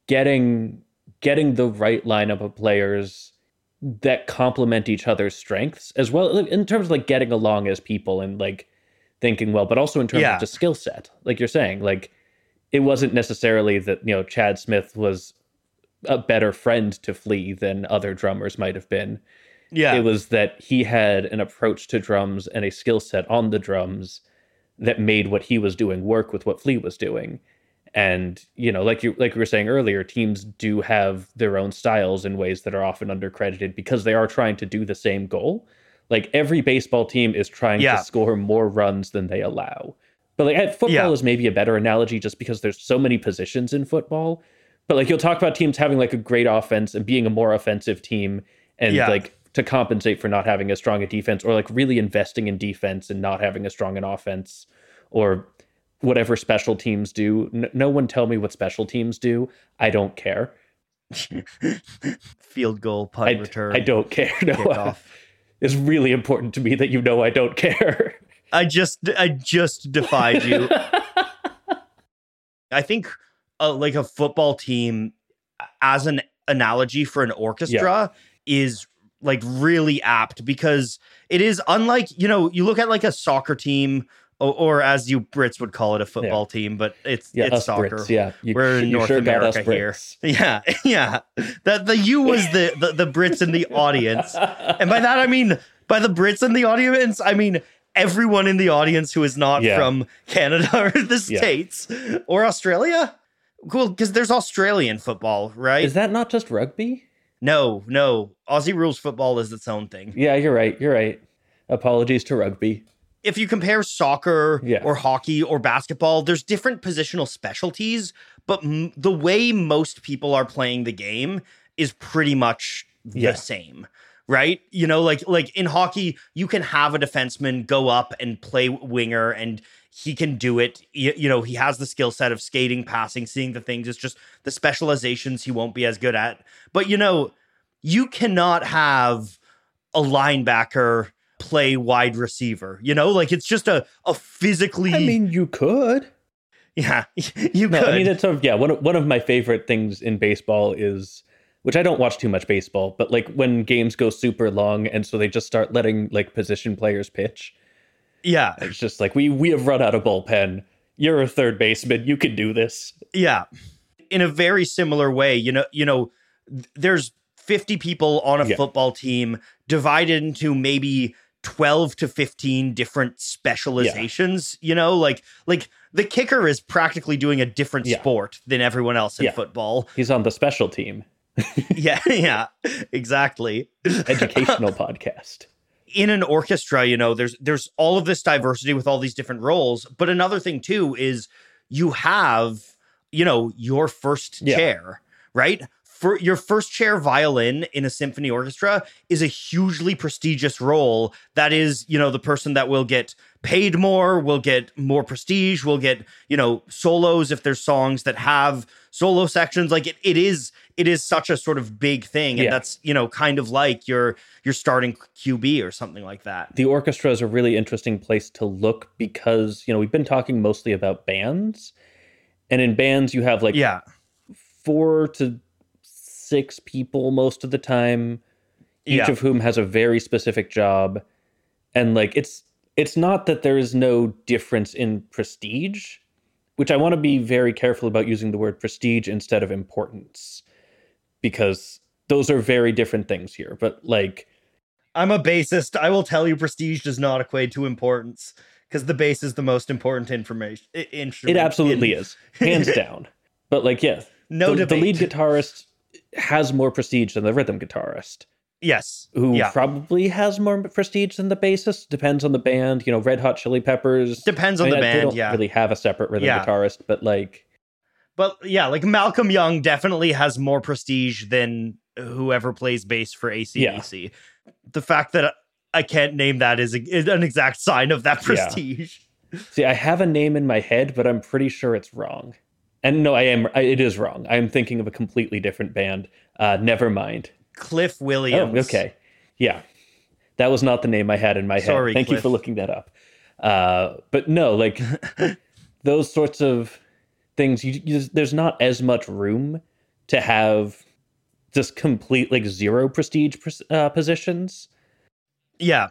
getting getting the right lineup of players that complement each other's strengths as well in terms of like getting along as people and like thinking well but also in terms Yeah. of just skill set like you're saying like it wasn't necessarily that you know chad smith was a better friend to flea than other drummers might have been Yeah. It was that he had an approach to drums and a skill set on the drums that made what he was doing work with what Flea was doing. And you know, like you like we were saying earlier, teams do have their own styles in ways that are often undercredited because they are trying to do the same goal. Like every baseball team is trying Yeah. to score more runs than they allow. But like football Yeah. is maybe a better analogy just because there's so many positions in football. But like you'll talk about teams having like a great offense and being a more offensive team and Yeah. like to compensate for not having as strong a defense or like really investing in defense and not having as strong an offense or whatever special teams do. N- no one tell me what special teams do. I don't care. Field goal, punt I, return. I don't care. No, kickoff. it's really important to me that you know I don't care. I just I just defied you. I think uh, like a football team as an analogy for an orchestra is like really apt because it is unlike you know you look at like a soccer team or, or as you Brits would call it a football team but it's yeah, it's soccer. Brits. Yeah, you, We're in North sure America here. Yeah, yeah. That the you was the, the the Brits in the audience, and by that I mean by the Brits in the audience, I mean everyone in the audience who is not Yeah. from Canada or the Yeah. states or Australia. Cool, because there's Australian football, right? Is that not just rugby? no, no. Aussie rules football is its own thing. Yeah, you're right. You're right. Apologies to rugby. If you compare soccer Yeah. or hockey or basketball, there's different positional specialties, but m- the way most people are playing the game is pretty much the Yeah. same. Right? You know, like like in hockey, you can have a defenseman go up and play winger and he can do it. You, you know, he has the skill set of skating, passing, seeing the things. It's just the specializations he won't be as good at. But you know, you cannot have a linebacker play wide receiver. You know, like it's just a a physically. I mean, you could. yeah, you No, could. I mean it's a, yeah. One of, one of my favorite things in baseball is, which I don't watch too much baseball, but like when games go super long, and so they just start letting like position players pitch. yeah, It's just like we we have run out of bullpen. You're a third baseman. You can do this. yeah. In a very similar way, you know, you know, there's 50 people on a Yeah. football team divided into maybe 12 to 15 different specializations, you know, like like the kicker is practically doing a different Yeah. sport than everyone else in Yeah. football. He's on the special team yeah, yeah. Exactly. educational podcast. in an orchestra, you know, there's there's all of this diversity with all these different roles. But another thing too is you have, you know, your first Yeah. chair, right? For your first chair violin in a symphony orchestra is a hugely prestigious role. That is, you know, the person that will get paid more, will get more prestige, will get, you know, solos if there's songs that have solo sections. Like it, it is, it is such a sort of big thing. And Yeah. that's, you know, kind of like your your starting QB or something like that. the orchestra is a really interesting place to look because you know we've been talking mostly about bands and in bands you have like Yeah. four to six people most of the time each Yeah. of whom has a very specific job and like it's it's not that there is no difference in prestige which i want to be very careful about using the word prestige instead of importance because those are very different things here but like I'm a bassist. I will tell you prestige does not equate to importance because the bass is the most important information i- It absolutely in- is, hands down. But like, yeah, No the, the lead guitarist has more prestige than the rhythm guitarist, Yes. who Yeah. probably has more prestige than the bassist. Depends on the band. You know, Red Hot Chili Peppers Depends on I mean, the They band, don't yeah. really have a separate rhythm Yeah. guitarist, but like, But yeah, like Malcolm Young definitely has more prestige than whoever plays bass for ACDC. The fact that I can't name that is, a, is an exact sign of that Yeah. prestige. see, I have a name in my head, but I'm pretty sure it's wrong. And no, I am. I, it is wrong. I am thinking of a completely different band. Uh, never mind. Cliff Williams. Oh, okay. Yeah. That was not the name I had in my head. Sorry, Thank you for looking that up. Uh, but no, like those sorts of things, you, you, there's not as much room to have just complete, like zero prestige uh, positions. Yeah.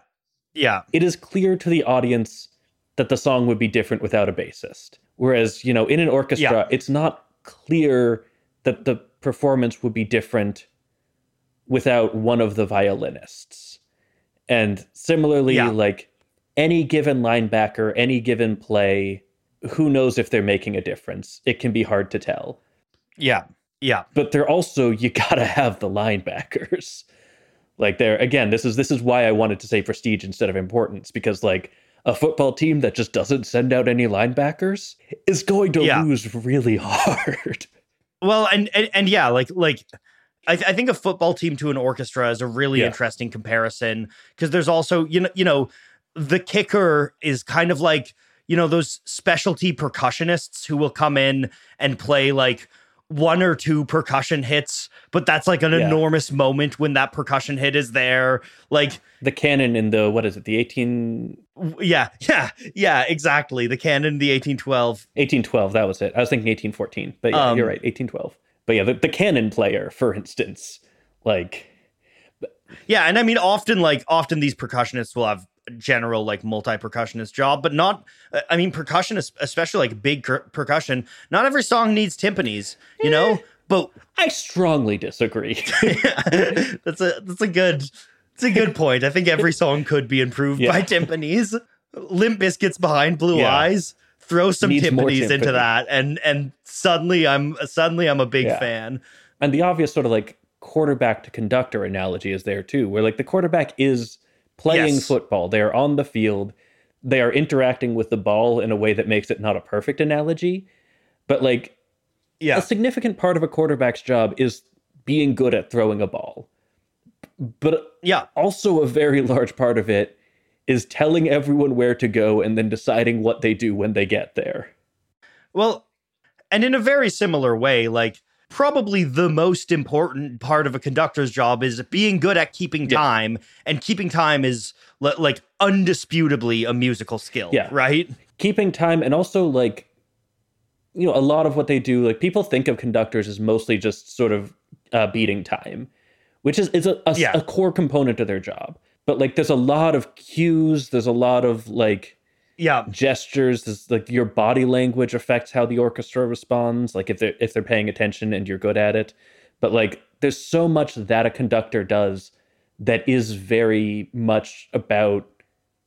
Yeah. It is clear to the audience that the song would be different without a bassist. Whereas, you know, in an orchestra, Yeah. it's not clear that the performance would be different without one of the violinists. And similarly, Yeah. like any given linebacker, any given play, who knows if they're making a difference? It can be hard to tell. Yeah. Yeah. But they're also you gotta have the linebackers. Like they're again, this is this is why I wanted to say prestige instead of importance, because like a football team that just doesn't send out any linebackers is going to Yeah. lose really hard. Well, and and, and yeah, like like I, I think a football team to an orchestra is a really Yeah. interesting comparison because there's also you know you know the kicker is kind of like you know those specialty percussionists who will come in and play like one or two percussion hits, but that's like an Yeah. enormous moment when that percussion hit is there. Like The cannon in the what is it, the 18 yeah, yeah, yeah, exactly. The canon, the 1812. 1812, that was it. I was thinking 1814, but yeah, Um, you're right, 1812. But yeah, the, the cannon player, for instance, like Yeah, and I mean, often like often these percussionists will have general like multi percussionist job, but not. uh, I mean, percussion, es- especially like big cur- percussion. Not every song needs timpanis, you know. But I strongly disagree. that's a that's a good it's a good point. I think every song could be improved Yeah. by timpanis. Limp Bizkit's behind Blue Yeah. Eyes. Throw some timpanis into that, and and suddenly I'm suddenly I'm a big Yeah. fan. and the obvious sort of like quarterback to conductor analogy is there too, where like the quarterback is playing Yes. football. They are on the field. They are interacting with the ball in a way that makes it not a perfect analogy, but like Yeah, a significant part of a quarterback's job is being good at throwing a ball. But yeah, also a very large part of it is telling everyone where to go and then deciding what they do when they get there. Well, and in a very similar way, like probably the most important part of a conductor's job is being good at keeping Yeah. time, and keeping time is li- like undisputably a musical skill. Yeah. Right. keeping time and also like you know a lot of what they do like people think of conductors as mostly just sort of uh, beating time which is, is a, a, Yeah. a core component of their job but like there's a lot of cues there's a lot of like Yeah. gestures there's like your body language affects how the orchestra responds like if they're if they're paying attention and you're good at it but like there's so much that a conductor does that is very much about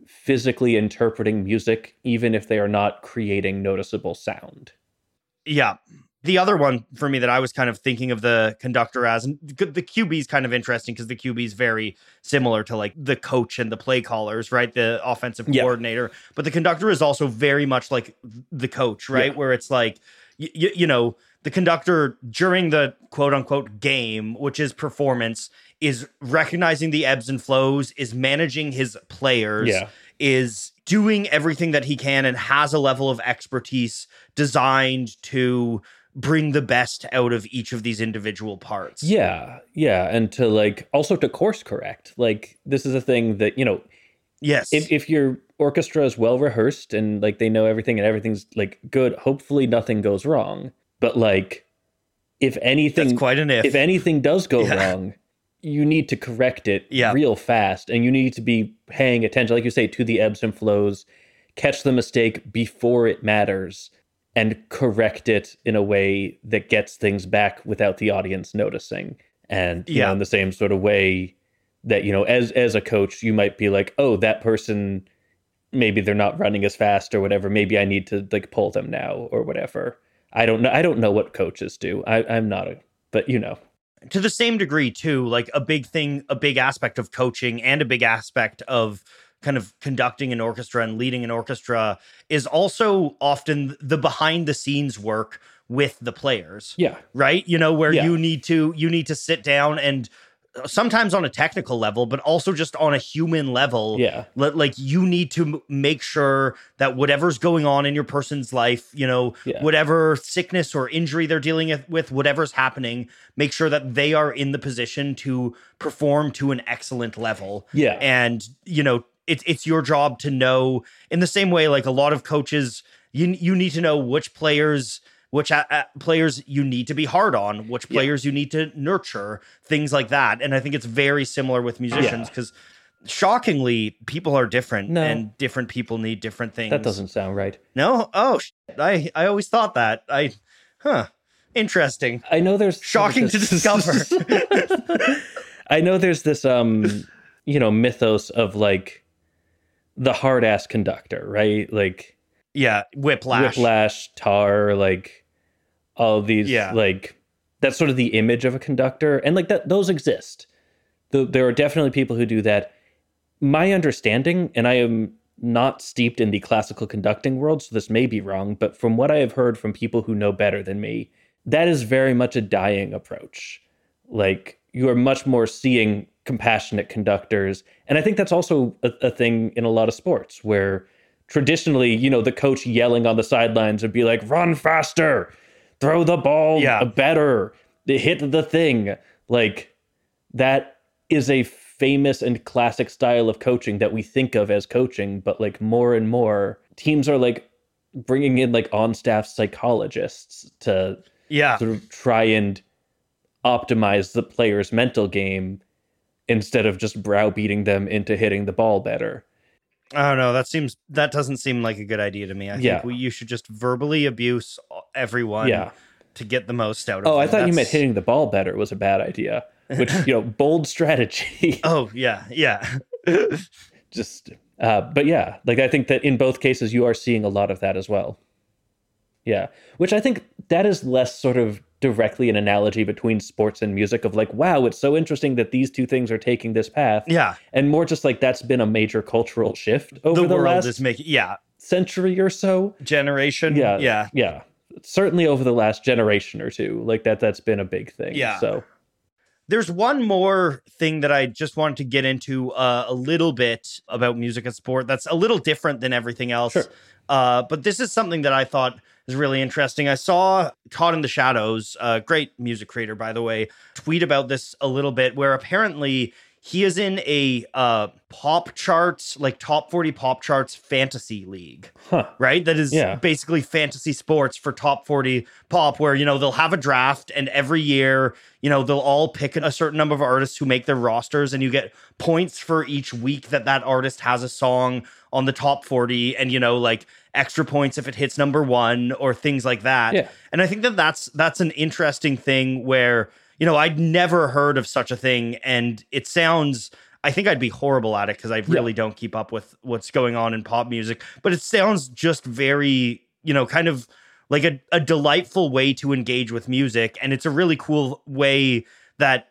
physically interpreting music even if they are not creating noticeable sound Yeah. The other one for me that I was kind of thinking of the conductor as, and the QB is kind of interesting because the QB is very similar to like the coach and the play callers, right? The offensive Yeah. coordinator. But the conductor is also very much like the coach, right? Yeah. Where it's like, y- y- you know, the conductor during the quote unquote game, which is performance, is recognizing the ebbs and flows, is managing his players Yeah. is doing everything that he can and has a level of expertise designed to bring the best out of each of these individual parts. yeah yeah and to like also to course correct like this is a thing that you know Yes. if, if your orchestra is well rehearsed and like they know everything and everything's like good hopefully nothing goes wrong but like if anything That's quite an if. if anything does go Yeah. wrong you need to correct it Yeah. real fast and you need to be paying attention like you say to the ebbs and flows catch the mistake before it matters and correct it in a way that gets things back without the audience noticing. And you Yeah. know in the same sort of way that you know as as a coach you might be like oh that person maybe they're not running as fast or whatever. Maybe i need to like pull them now or whatever. I don't know i don't know what coaches do. I, i'm not a but you know. To the same degree too like a big thing a big aspect of coaching and a big aspect of kind of conducting an orchestra and leading an orchestra is also often the behind the scenes work with the players. Yeah. Right? You know where Yeah. you need to you need to sit down and uh, sometimes on a technical level but also just on a human level yeah. Li- like you need to make sure that whatever's going on in your person's life you know Yeah. whatever sickness or injury they're dealing with- with whatever's happening make sure that they are in the position to perform to an excellent level. Yeah. And you know it's it's your job to know in the same way like a lot of coaches you you need to know which players which players you need to be hard on which Yeah. players you need to nurture things like that. And i think it's very similar with musicians because shockingly people are different No. and different people need different things. that doesn't sound right. No? Oh i i always thought that. I huh. Interesting. I know there's Shocking to discover. I know there's this um you know mythos of like the hard ass conductor, right? Like yeah, whiplash. Whiplash, tar, like all these Yeah. like that's sort of the image of a conductor and like that those exist. The, there are definitely people who do that. My understanding and I am not steeped in the classical conducting world, so this may be wrong, but from what I have heard from people who know better than me, that is very much a dying approach. Like you are much more seeing compassionate conductors. And I think that's also a, a thing in a lot of sports where traditionally, you know, the coach yelling on the sidelines would be like, run faster, throw the ball Yeah. better, hit the thing. Like that is a famous and classic style of coaching that we think of as coaching, but like more and more teams are like bringing in like on staff psychologists to Yeah. sort of try and optimize the player's mental game instead of just browbeating them into hitting the ball better. I don't know. That seems that doesn't seem like a good idea to me. I Yeah. think we, you should just verbally abuse everyone Yeah. to get the most out of it. Oh, I them. thought you meant hitting the ball better was a bad idea, which, you know, bold strategy. Oh, yeah. Yeah. just uh but yeah like i think that in both cases you are seeing a lot of that as well yeah which i think that is less sort of directly an analogy between sports and music of like wow it's so interesting that these two things are taking this path yeah. and more just like that's been a major cultural shift over The, the, world last is making yeah. century or so Generation. yeah Yeah. yeah certainly over the last generation or two like that that's been a big thing Yeah. so There's one more thing that I just wanted to get into uh, a little bit about music and sport that's a little different than everything else. Sure. Uh, but this is something that I thought is really interesting. I saw Caught in the Shadows, a great music creator, by the way, tweet about this a little bit, where apparently he is in a uh, pop charts, like top 40 pop charts fantasy league huh right? That is Yeah. basically fantasy sports for top 40 pop, where, you know, they'll have a draft and every year, you know, they'll all pick a certain number of artists who make their rosters and you get points for each week that that artist has a song on the top 40 and, you know, like extra points if it hits number one or things like that. Yeah. And I think that that's, that's an interesting thing where, you know, I'd never heard of such a thing and it sounds. I think I'd be horrible at it because I really don't keep up with what's going on in pop music. But it sounds just very, you know, kind of like a, a delightful way to engage with music. And it's a really cool way that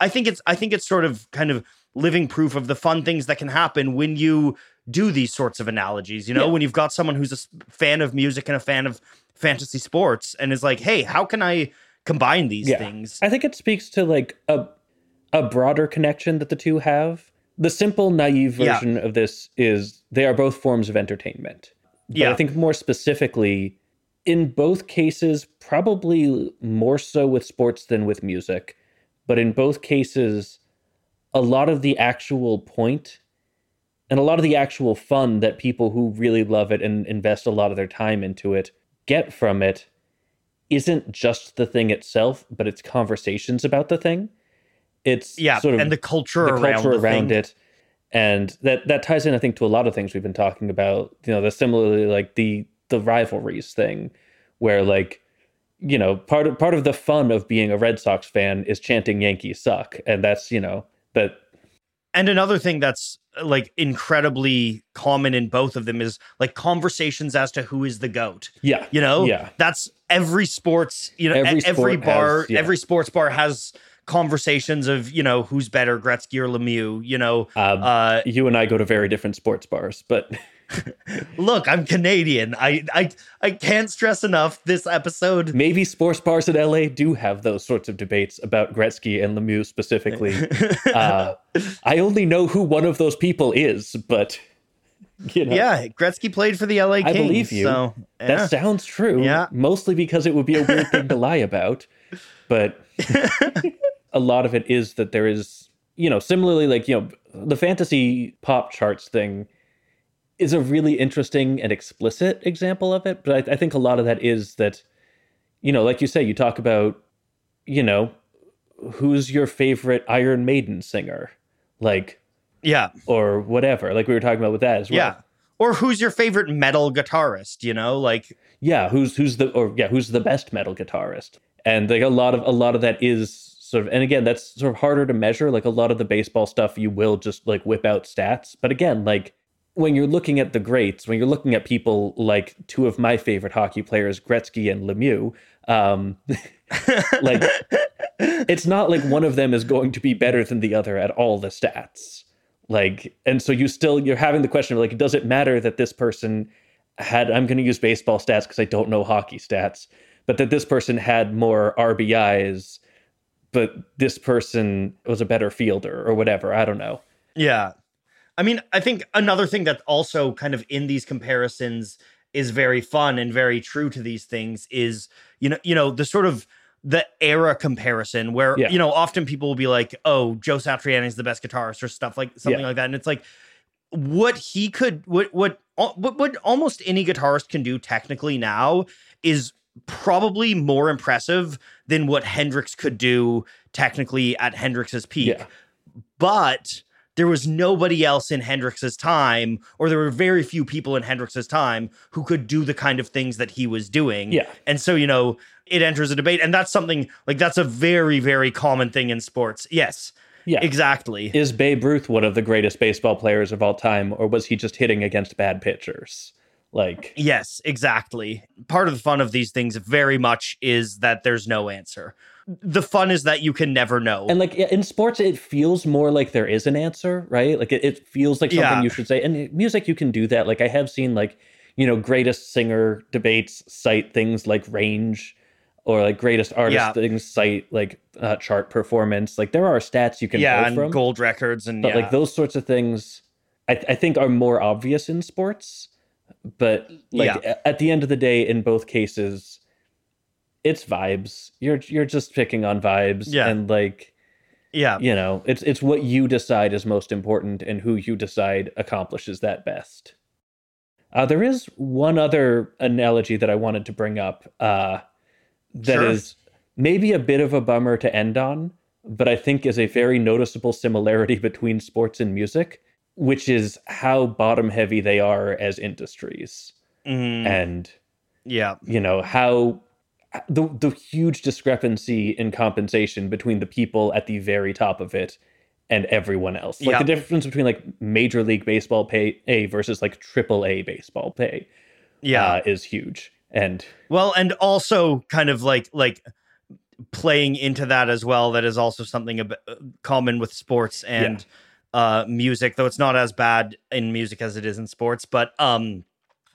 I think it's I think it's sort of kind of living proof of the fun things that can happen when you do these sorts of analogies. You know, Yeah. when you've got someone who's a fan of music and a fan of fantasy sports and is like, hey, how can I combine these Yeah. things? I think it speaks to like a a broader connection that the two have. The simple, naive Yeah. version of this is they are both forms of entertainment. But Yeah. I think more specifically, in both cases, probably more so with sports than with music, but in both cases, a lot of the actual point and a lot of the actual fun that people who really love it and invest a lot of their time into it get from it isn't just the thing itself, but it's conversations about the thing. It's Yeah, sort of and the culture the around culture around thing. it, and that that ties in, I think, to a lot of things we've been talking about. You know, the similarly like the the rivalries thing, where like you know part of part of the fun of being a Red Sox fan is chanting Yankees suck, and that's you know but And another thing that's uh, like incredibly common in both of them is like conversations as to who is the goat. yeah You know, Yeah. that's every sports. You know, Every every, every bar, has- yeah. every sports bar has conversations of you know who's better, Gretzky or Lemieux. You know, um, uh, you and I go to very different sports bars, but look, I'm Canadian. I I I can't stress enough this episode. maybe sports bars in LA do have those sorts of debates about Gretzky and Lemieux specifically. uh, I only know who one of those people is, but you know, yeah, Gretzky played for the LA Kings. I believe you. So yeah. that sounds true. Yeah. mostly because it would be a weird thing to lie about, but a lot of it is that there is, you know, similarly, like you know, the fantasy pop charts thing is a really interesting and explicit example of it. But I, I think a lot of that is that, you know, like you say, you talk about, you know, who's your favorite Iron Maiden singer, like yeah, or whatever. Like we were talking about with that as well. yeah. Or who's your favorite metal guitarist? You know, like yeah who's who's the or yeah who's the best metal guitarist and like a lot of a lot of that is sort of and again that's sort of harder to measure like a lot of the baseball stuff you will just like whip out stats but again like when you're looking at the greats when you're looking at people like two of my favorite hockey players Gretzky and Lemieux um like it's not like one of them is going to be better than the other at all the stats like and so you still you're having the question of like does it matter that this person had i'm going to use baseball stats because i don't know hockey stats but that this person had more rbis but this person was a better fielder or whatever i don't know Yeah. I mean, I think another thing that also kind of in these comparisons is very fun and very true to these things is, you know, you know, the sort of the era comparison where, Yeah. you know, often people will be like, oh, Joe Satriani is the best guitarist or stuff like something Yeah. like that. And it's like what he could what what what, what almost any guitarist can do technically now is probably more impressive than what Hendrix could do technically at Hendrix's peak yeah but there was nobody else in Hendrix's time, or there were very few people in Hendrix's time who could do the kind of things that he was doing. Yeah. And so, you know, it enters a debate. And that's something like that's a very, very common thing in sports. Yes, yeah exactly. is babe ruth one of the greatest baseball players of all time or was he just hitting against bad pitchers like Yes, exactly. Part of the fun of these things very much is that there's no answer. The fun is that you can never know. And like in sports, it feels more like there is an answer, right? Like it, it feels like something Yeah. you should say. And music, you can do that. Like I have seen like, you know, greatest singer debates cite things like range or like greatest artist Yeah. things cite like uh, chart performance. Like there are stats you can yeah, and from. gold records and but yeah. like those sorts of things, I, I think are more obvious in sports. But like Yeah. at the end of the day, in both cases, it's vibes. You're you're just picking on vibes. Yeah. And like yeah. you know it's it's what you decide is most important and who you decide accomplishes that best uh, there is one other analogy that i wanted to bring up uh, that is Sure. maybe a bit of a bummer to end on but i think is a very noticeable similarity between sports and music which is how bottom heavy they are as industries Mhm. and yeah. you know how the the huge discrepancy in compensation between the people at the very top of it and everyone else. Like Yeah. the difference between like major league baseball pay a versus like triple A baseball pay Yeah. uh, is huge. And Well, and also kind of like like playing into that as well. That is also something a bit uh, common with sports and uh, music, though it's not as bad in music as it is in sports. But um,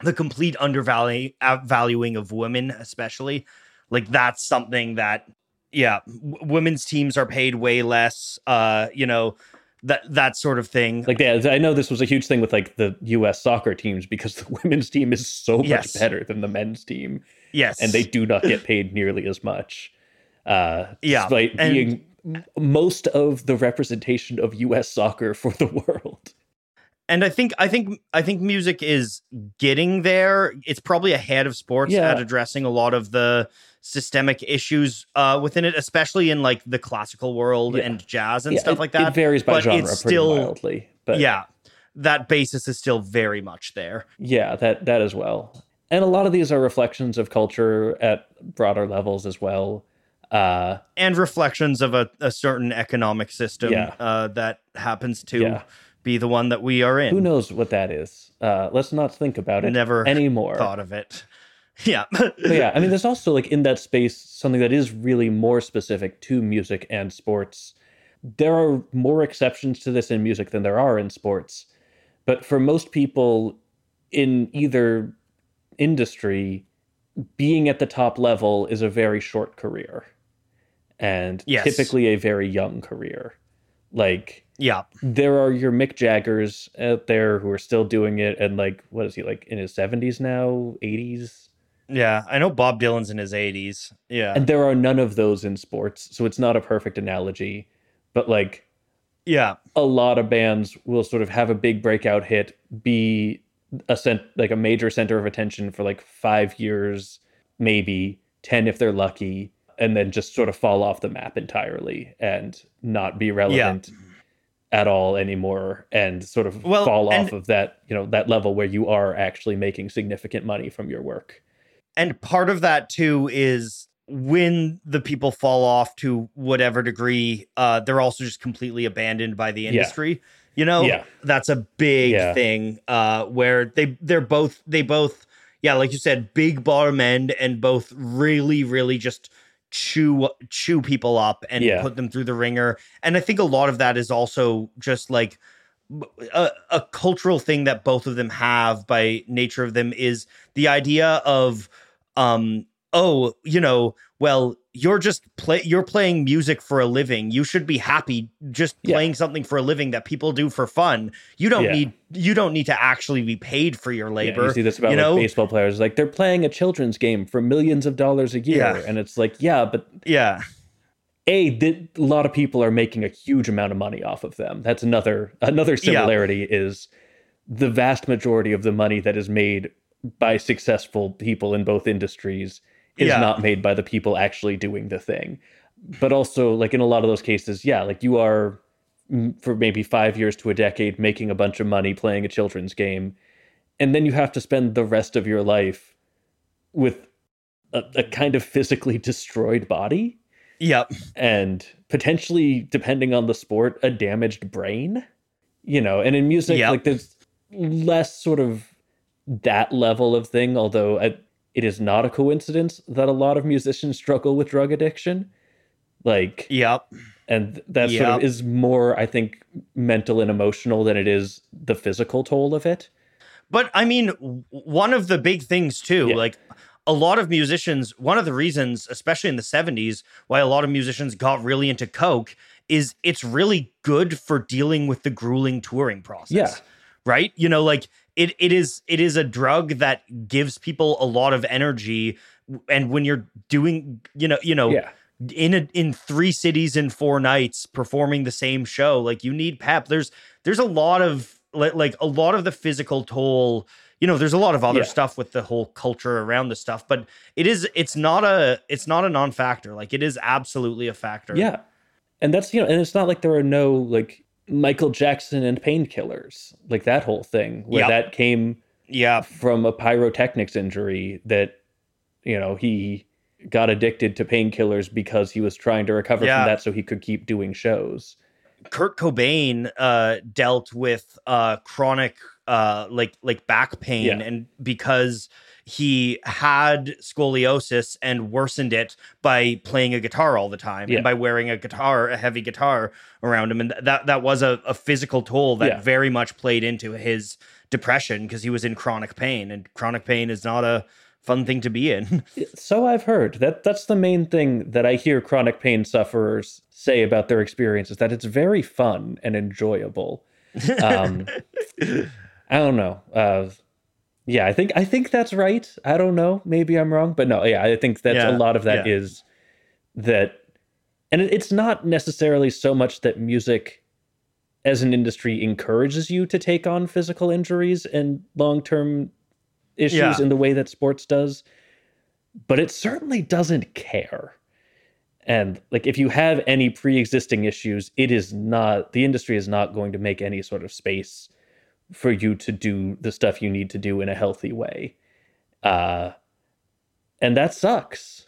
the complete undervaluing uh, valuing of women, especially, like that's something that yeah, w- women's teams are paid way less. Uh, you know that that sort of thing. like yeah, I know this was a huge thing with like the US soccer teams because the women's team is so much Yes. better than the men's team yes, and they do not get paid nearly as much. Uh, Yeah, despite and- being most of the representation of U.S. soccer for the world. And I think I think I think music is getting there. It's probably ahead of sports Yeah. at addressing a lot of the systemic issues uh, within it, especially in like the classical world Yeah. and jazz and Yeah, stuff it- like that. It varies by but genre it's pretty still- wildly, but yeah, that basis is still very much there. yeah, that that as well. And a lot of these are reflections of culture at broader levels as well. Uh, and reflections of a, a certain economic system Yeah. uh, that happens to Yeah. Be the one that we are in. who knows what that is? Uh, let's not think about it Never anymore. Thought of it. Yeah. But yeah, I mean, there's also like in that space something that is really more specific to music and sports. There are more exceptions to this in music than there are in sports, but for most people in either industry, being at the top level is a very short career, and Yes. typically a very young career. Like yeah. there are your Mick Jaggers out there who are still doing it, and like what is he like in his seventies now, eighties? Yeah. I know Bob Dylan's in his 80s. Yeah. And there are none of those in sports, so it's not a perfect analogy. But like yeah. a lot of bands will sort of have a big breakout hit, be a cent- like a major center of attention for like five years, maybe ten if they're lucky, and then just sort of fall off the map entirely and not be relevant at all anymore, and sort of Well, fall and- off of that you know that level where you are actually making significant money from your work. And part of that too is when the people fall off to whatever degree, uh, they're also just completely abandoned by the industry. You know, Yeah. that's a big Yeah. thing. Uh, where they they're both they both yeah, like you said, big bottom end and both really really just chew chew people up and Yeah. put them through the ringer. And I think a lot of that is also just like a, a cultural thing that both of them have by nature of them is the idea of um oh you know well you're just play you're playing music for a living you should be happy just Yeah. playing something for a living that people do for fun you don't Yeah. need you don't need to actually be paid for your Yeah, labor you see this about you like baseball players. Like they're playing a children's game for millions of dollars a year, Yeah. and it's like, yeah, but yeah a a lot of people are making a huge amount of money off of them. That's another another similarity is the vast majority of the money that is made by successful people in both industries is Yeah. not made by the people actually doing the thing. But also, like in a lot of those cases, yeah, like you are for maybe five years to a decade making a bunch of money playing a children's game, and then you have to spend the rest of your life with a, a kind of physically destroyed body yep and potentially depending on the sport a damaged brain you know and in music Yep. like there's less sort of that level of thing although I, it is not a coincidence that a lot of musicians struggle with drug addiction like yep and that sort of is more i think mental and emotional than it is the physical toll of it But I mean, one of the big things too, Yeah. like a lot of musicians, one of the reasons, especially in the 70s, why a lot of musicians got really into Coke is it's really good for dealing with the grueling touring process. Yeah. Right? You know, like it it is it is a drug that gives people a lot of energy. And when you're doing, you know, you know, yeah in a, in three cities in four nights performing the same show like you need pep there's there's a lot of li- like a lot of the physical toll you know there's a lot of other Yeah. stuff with the whole culture around the stuff but it is it's not a it's not a non-factor like it is absolutely a factor Yeah. And that's, you know, and it's not like there are no like Michael Jackson and painkillers, like that whole thing where Yep. that came yeah from a pyrotechnics injury that, you know, he got addicted to painkillers because he was trying to recover Yeah. from that so he could keep doing shows. Kurt Cobain uh dealt with uh chronic uh like like back pain Yeah. and because he had scoliosis and worsened it by playing a guitar all the time Yeah. and by wearing a guitar a heavy guitar around him and th- that that was a, a physical toll that Yeah. very much played into his depression because he was in chronic pain and chronic pain is not a fun thing to be in So I've heard that that's the main thing that I hear chronic pain sufferers say about their experience is that it's very fun and enjoyable. Um, I don't know. Uh, yeah, I think I think that's right. I don't know. Maybe I'm wrong, but no. Yeah, I think that's Yeah, a lot of that yeah. is that, and it's not necessarily so much that music as an industry encourages you to take on physical injuries and long term issues Yeah. in the way that sports does, but it certainly doesn't care. And like if you have any pre-existing issues, it is not the industry is not going to make any sort of space for you to do the stuff you need to do in a healthy way. Uh and that sucks.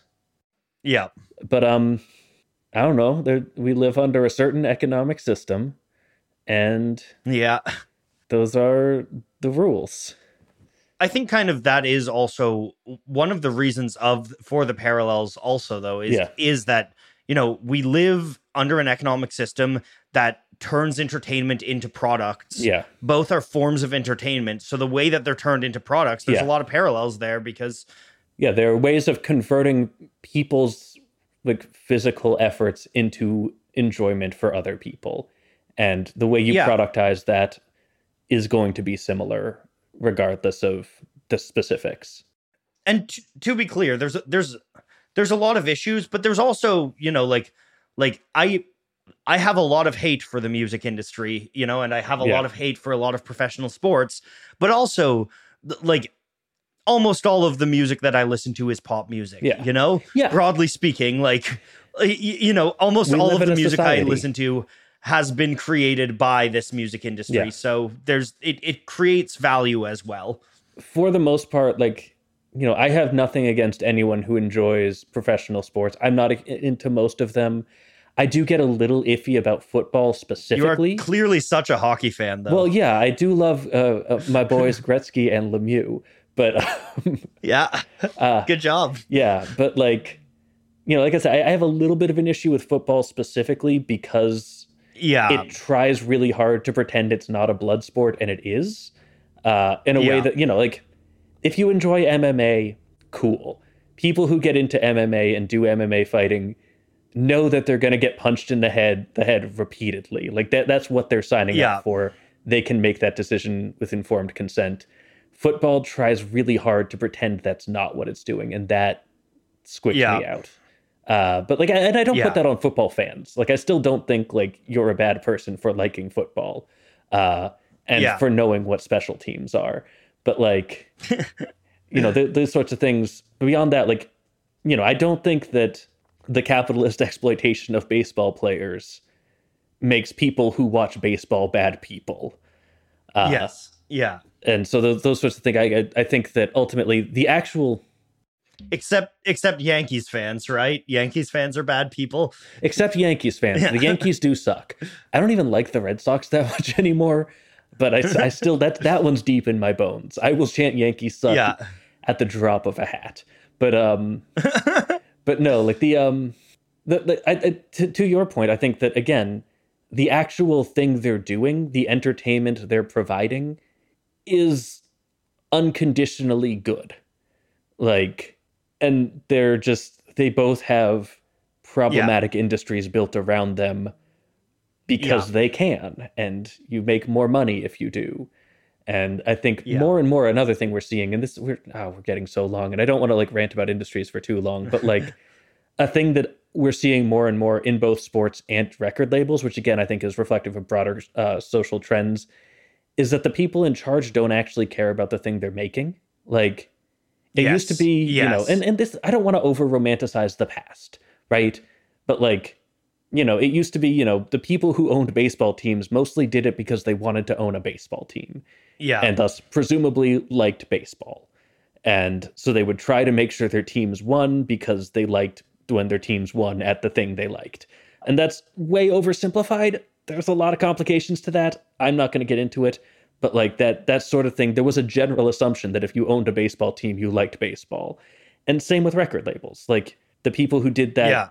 yeah But um I don't know, there we live under a certain economic system and yeah those are the rules. I think kind of that is also one of the reasons of for the parallels also though is Yeah. is that you know we live under an economic system that turns entertainment into products. Yeah. Both are forms of entertainment. So the way that they're turned into products, there's Yeah. a lot of parallels there because yeah there are ways of converting people's like physical efforts into enjoyment for other people and the way you Yeah. productize that is going to be similar regardless of the specifics and t- to be clear there's there's there's a lot of issues but there's also you know like like i i have a lot of hate for the music industry you know and i have a Yeah. lot of hate for a lot of professional sports but also like almost all of the music that i listen to is pop music Yeah. you know yeah broadly speaking like you know almost We all of the music i listen to has been created by this music industry Yeah. so there's it, it creates value as well for the most part like you know, I have nothing against anyone who enjoys professional sports. I'm not into most of them. I do get a little iffy about football specifically. You are clearly such a hockey fan, though. Well, yeah, I do love uh, uh, my boys Gretzky and Lemieux, but um, yeah, uh, good job. Yeah, but like, you know, like I said, I, I have a little bit of an issue with football specifically because yeah, it tries really hard to pretend it's not a blood sport, and it is, uh, in a yeah. way that you know, like if you enjoy MMA, cool. People who get into MMA and do MMA fighting know that they're going to get punched in the head the head repeatedly. Like that that's what they're signing yeah. up for. They can make that decision with informed consent. Football tries really hard to pretend that's not what it's doing and that squicks yeah. me out. Uh, but like, and I don't yeah. put that on football fans. Like, I still don't think like you're a bad person for liking football, uh, and for knowing what special teams are. But like, you know, th- those sorts of things. Beyond that, like, you know, I don't think that the capitalist exploitation of baseball players makes people who watch baseball bad people. Uh, yes. Yeah. And so those, those sorts of things, I, I think that ultimately the actual except except Yankees fans, right? Yankees fans are bad people. Except Yankees fans. Yeah. The Yankees do suck. I don't even like the Red Sox that much anymore, but I, I still that that one's deep in my bones. I will chant Yankees suck yeah. at the drop of a hat. But um but no, like the um, the, the I, I, to, to your point, I think that again, the actual thing they're doing, the entertainment they're providing, is unconditionally good. Like, and they're just they both have problematic yeah. industries built around them because yeah. they can, and you make more money if you do. And I think yeah. more and more another thing we're seeing, and this we're oh, we're getting so long, and I don't want to like rant about industries for too long, but like a thing that we're seeing more and more in both sports and record labels, which again I think is reflective of broader uh, social trends, is that the people in charge don't actually care about the thing they're making. Like it yes. used to be, yes. you know, and and this I don't want to over romanticize the past, right? But like you know, it used to be, you know, the people who owned baseball teams mostly did it because they wanted to own a baseball team. Yeah. And thus presumably liked baseball. And so they would try to make sure their teams won because they liked when their teams won at the thing they liked. And that's way oversimplified. There's a lot of complications to that. I'm not going to get into it, but like that that sort of thing, there was a general assumption that if you owned a baseball team, you liked baseball. And same with record labels. Like the people who did that yeah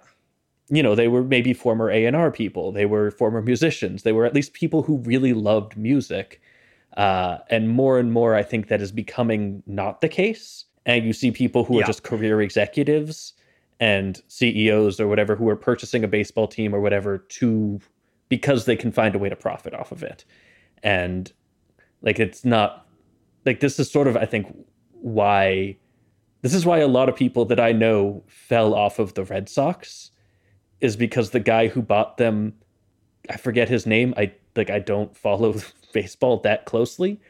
you know they were maybe former A&R people they were former musicians they were at least people who really loved music uh, and more and more I think that is becoming not the case and you see people who yeah. are just career executives and CEOs or whatever who are purchasing a baseball team or whatever to because they can find a way to profit off of it and like it's not like this is sort of I think why this is why a lot of people that I know fell off of the Red Sox is because the guy who bought them, I forget his name. I like I don't follow baseball that closely,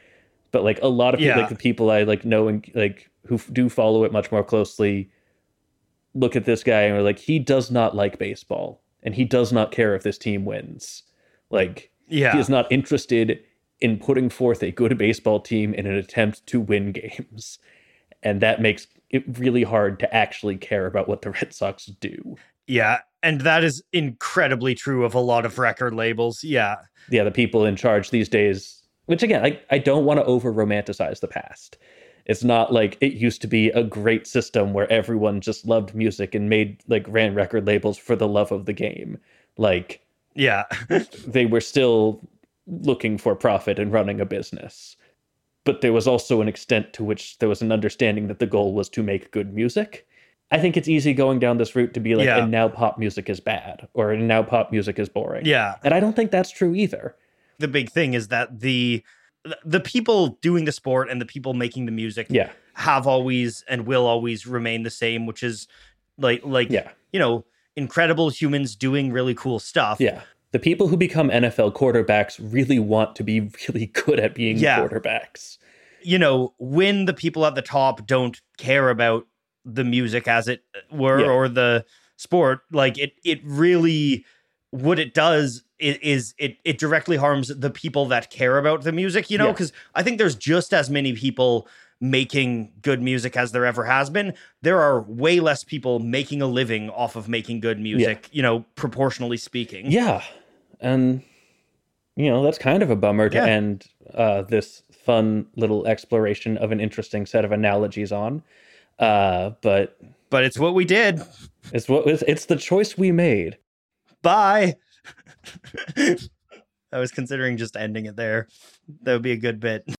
but like a lot of people, yeah. like the people I like know and like who do follow it much more closely, look at this guy and are like, he does not like baseball and he does not care if this team wins. Like, yeah, he is not interested in putting forth a good baseball team in an attempt to win games. And that makes it really hard to actually care about what the Red Sox do. Yeah, and that is incredibly true of a lot of record labels. Yeah. Yeah, the people in charge these days, which again, I, I don't want to over romanticize the past. It's not like it used to be a great system where everyone just loved music and made like ran record labels for the love of the game. Like, yeah, they were still looking for profit and running a business. But there was also an extent to which there was an understanding that the goal was to make good music I think it's easy going down this route to be like, yeah. and now pop music is bad, or and now pop music is boring. Yeah, and I don't think that's true either. The big thing is that the the people doing the sport and the people making the music, yeah. have always and will always remain the same, which is like like yeah. you know incredible humans doing really cool stuff. Yeah. The people who become NFL quarterbacks really want to be really good at being yeah. quarterbacks. You know, when the people at the top don't care about the music as it were yeah. or the sport like it it really what it does is, is, it it directly harms the people that care about the music you know because yeah. i think there's just as many people making good music as there ever has been, there are way less people making a living off of making good music, you know, proportionally speaking. Yeah. And you know, that's kind of a bummer to Yeah. end uh, this fun little exploration of an interesting set of analogies on. Uh, but But it's what we did. it's what it's, it's the choice we made. Bye. I was considering just ending it there. That would be a good bit.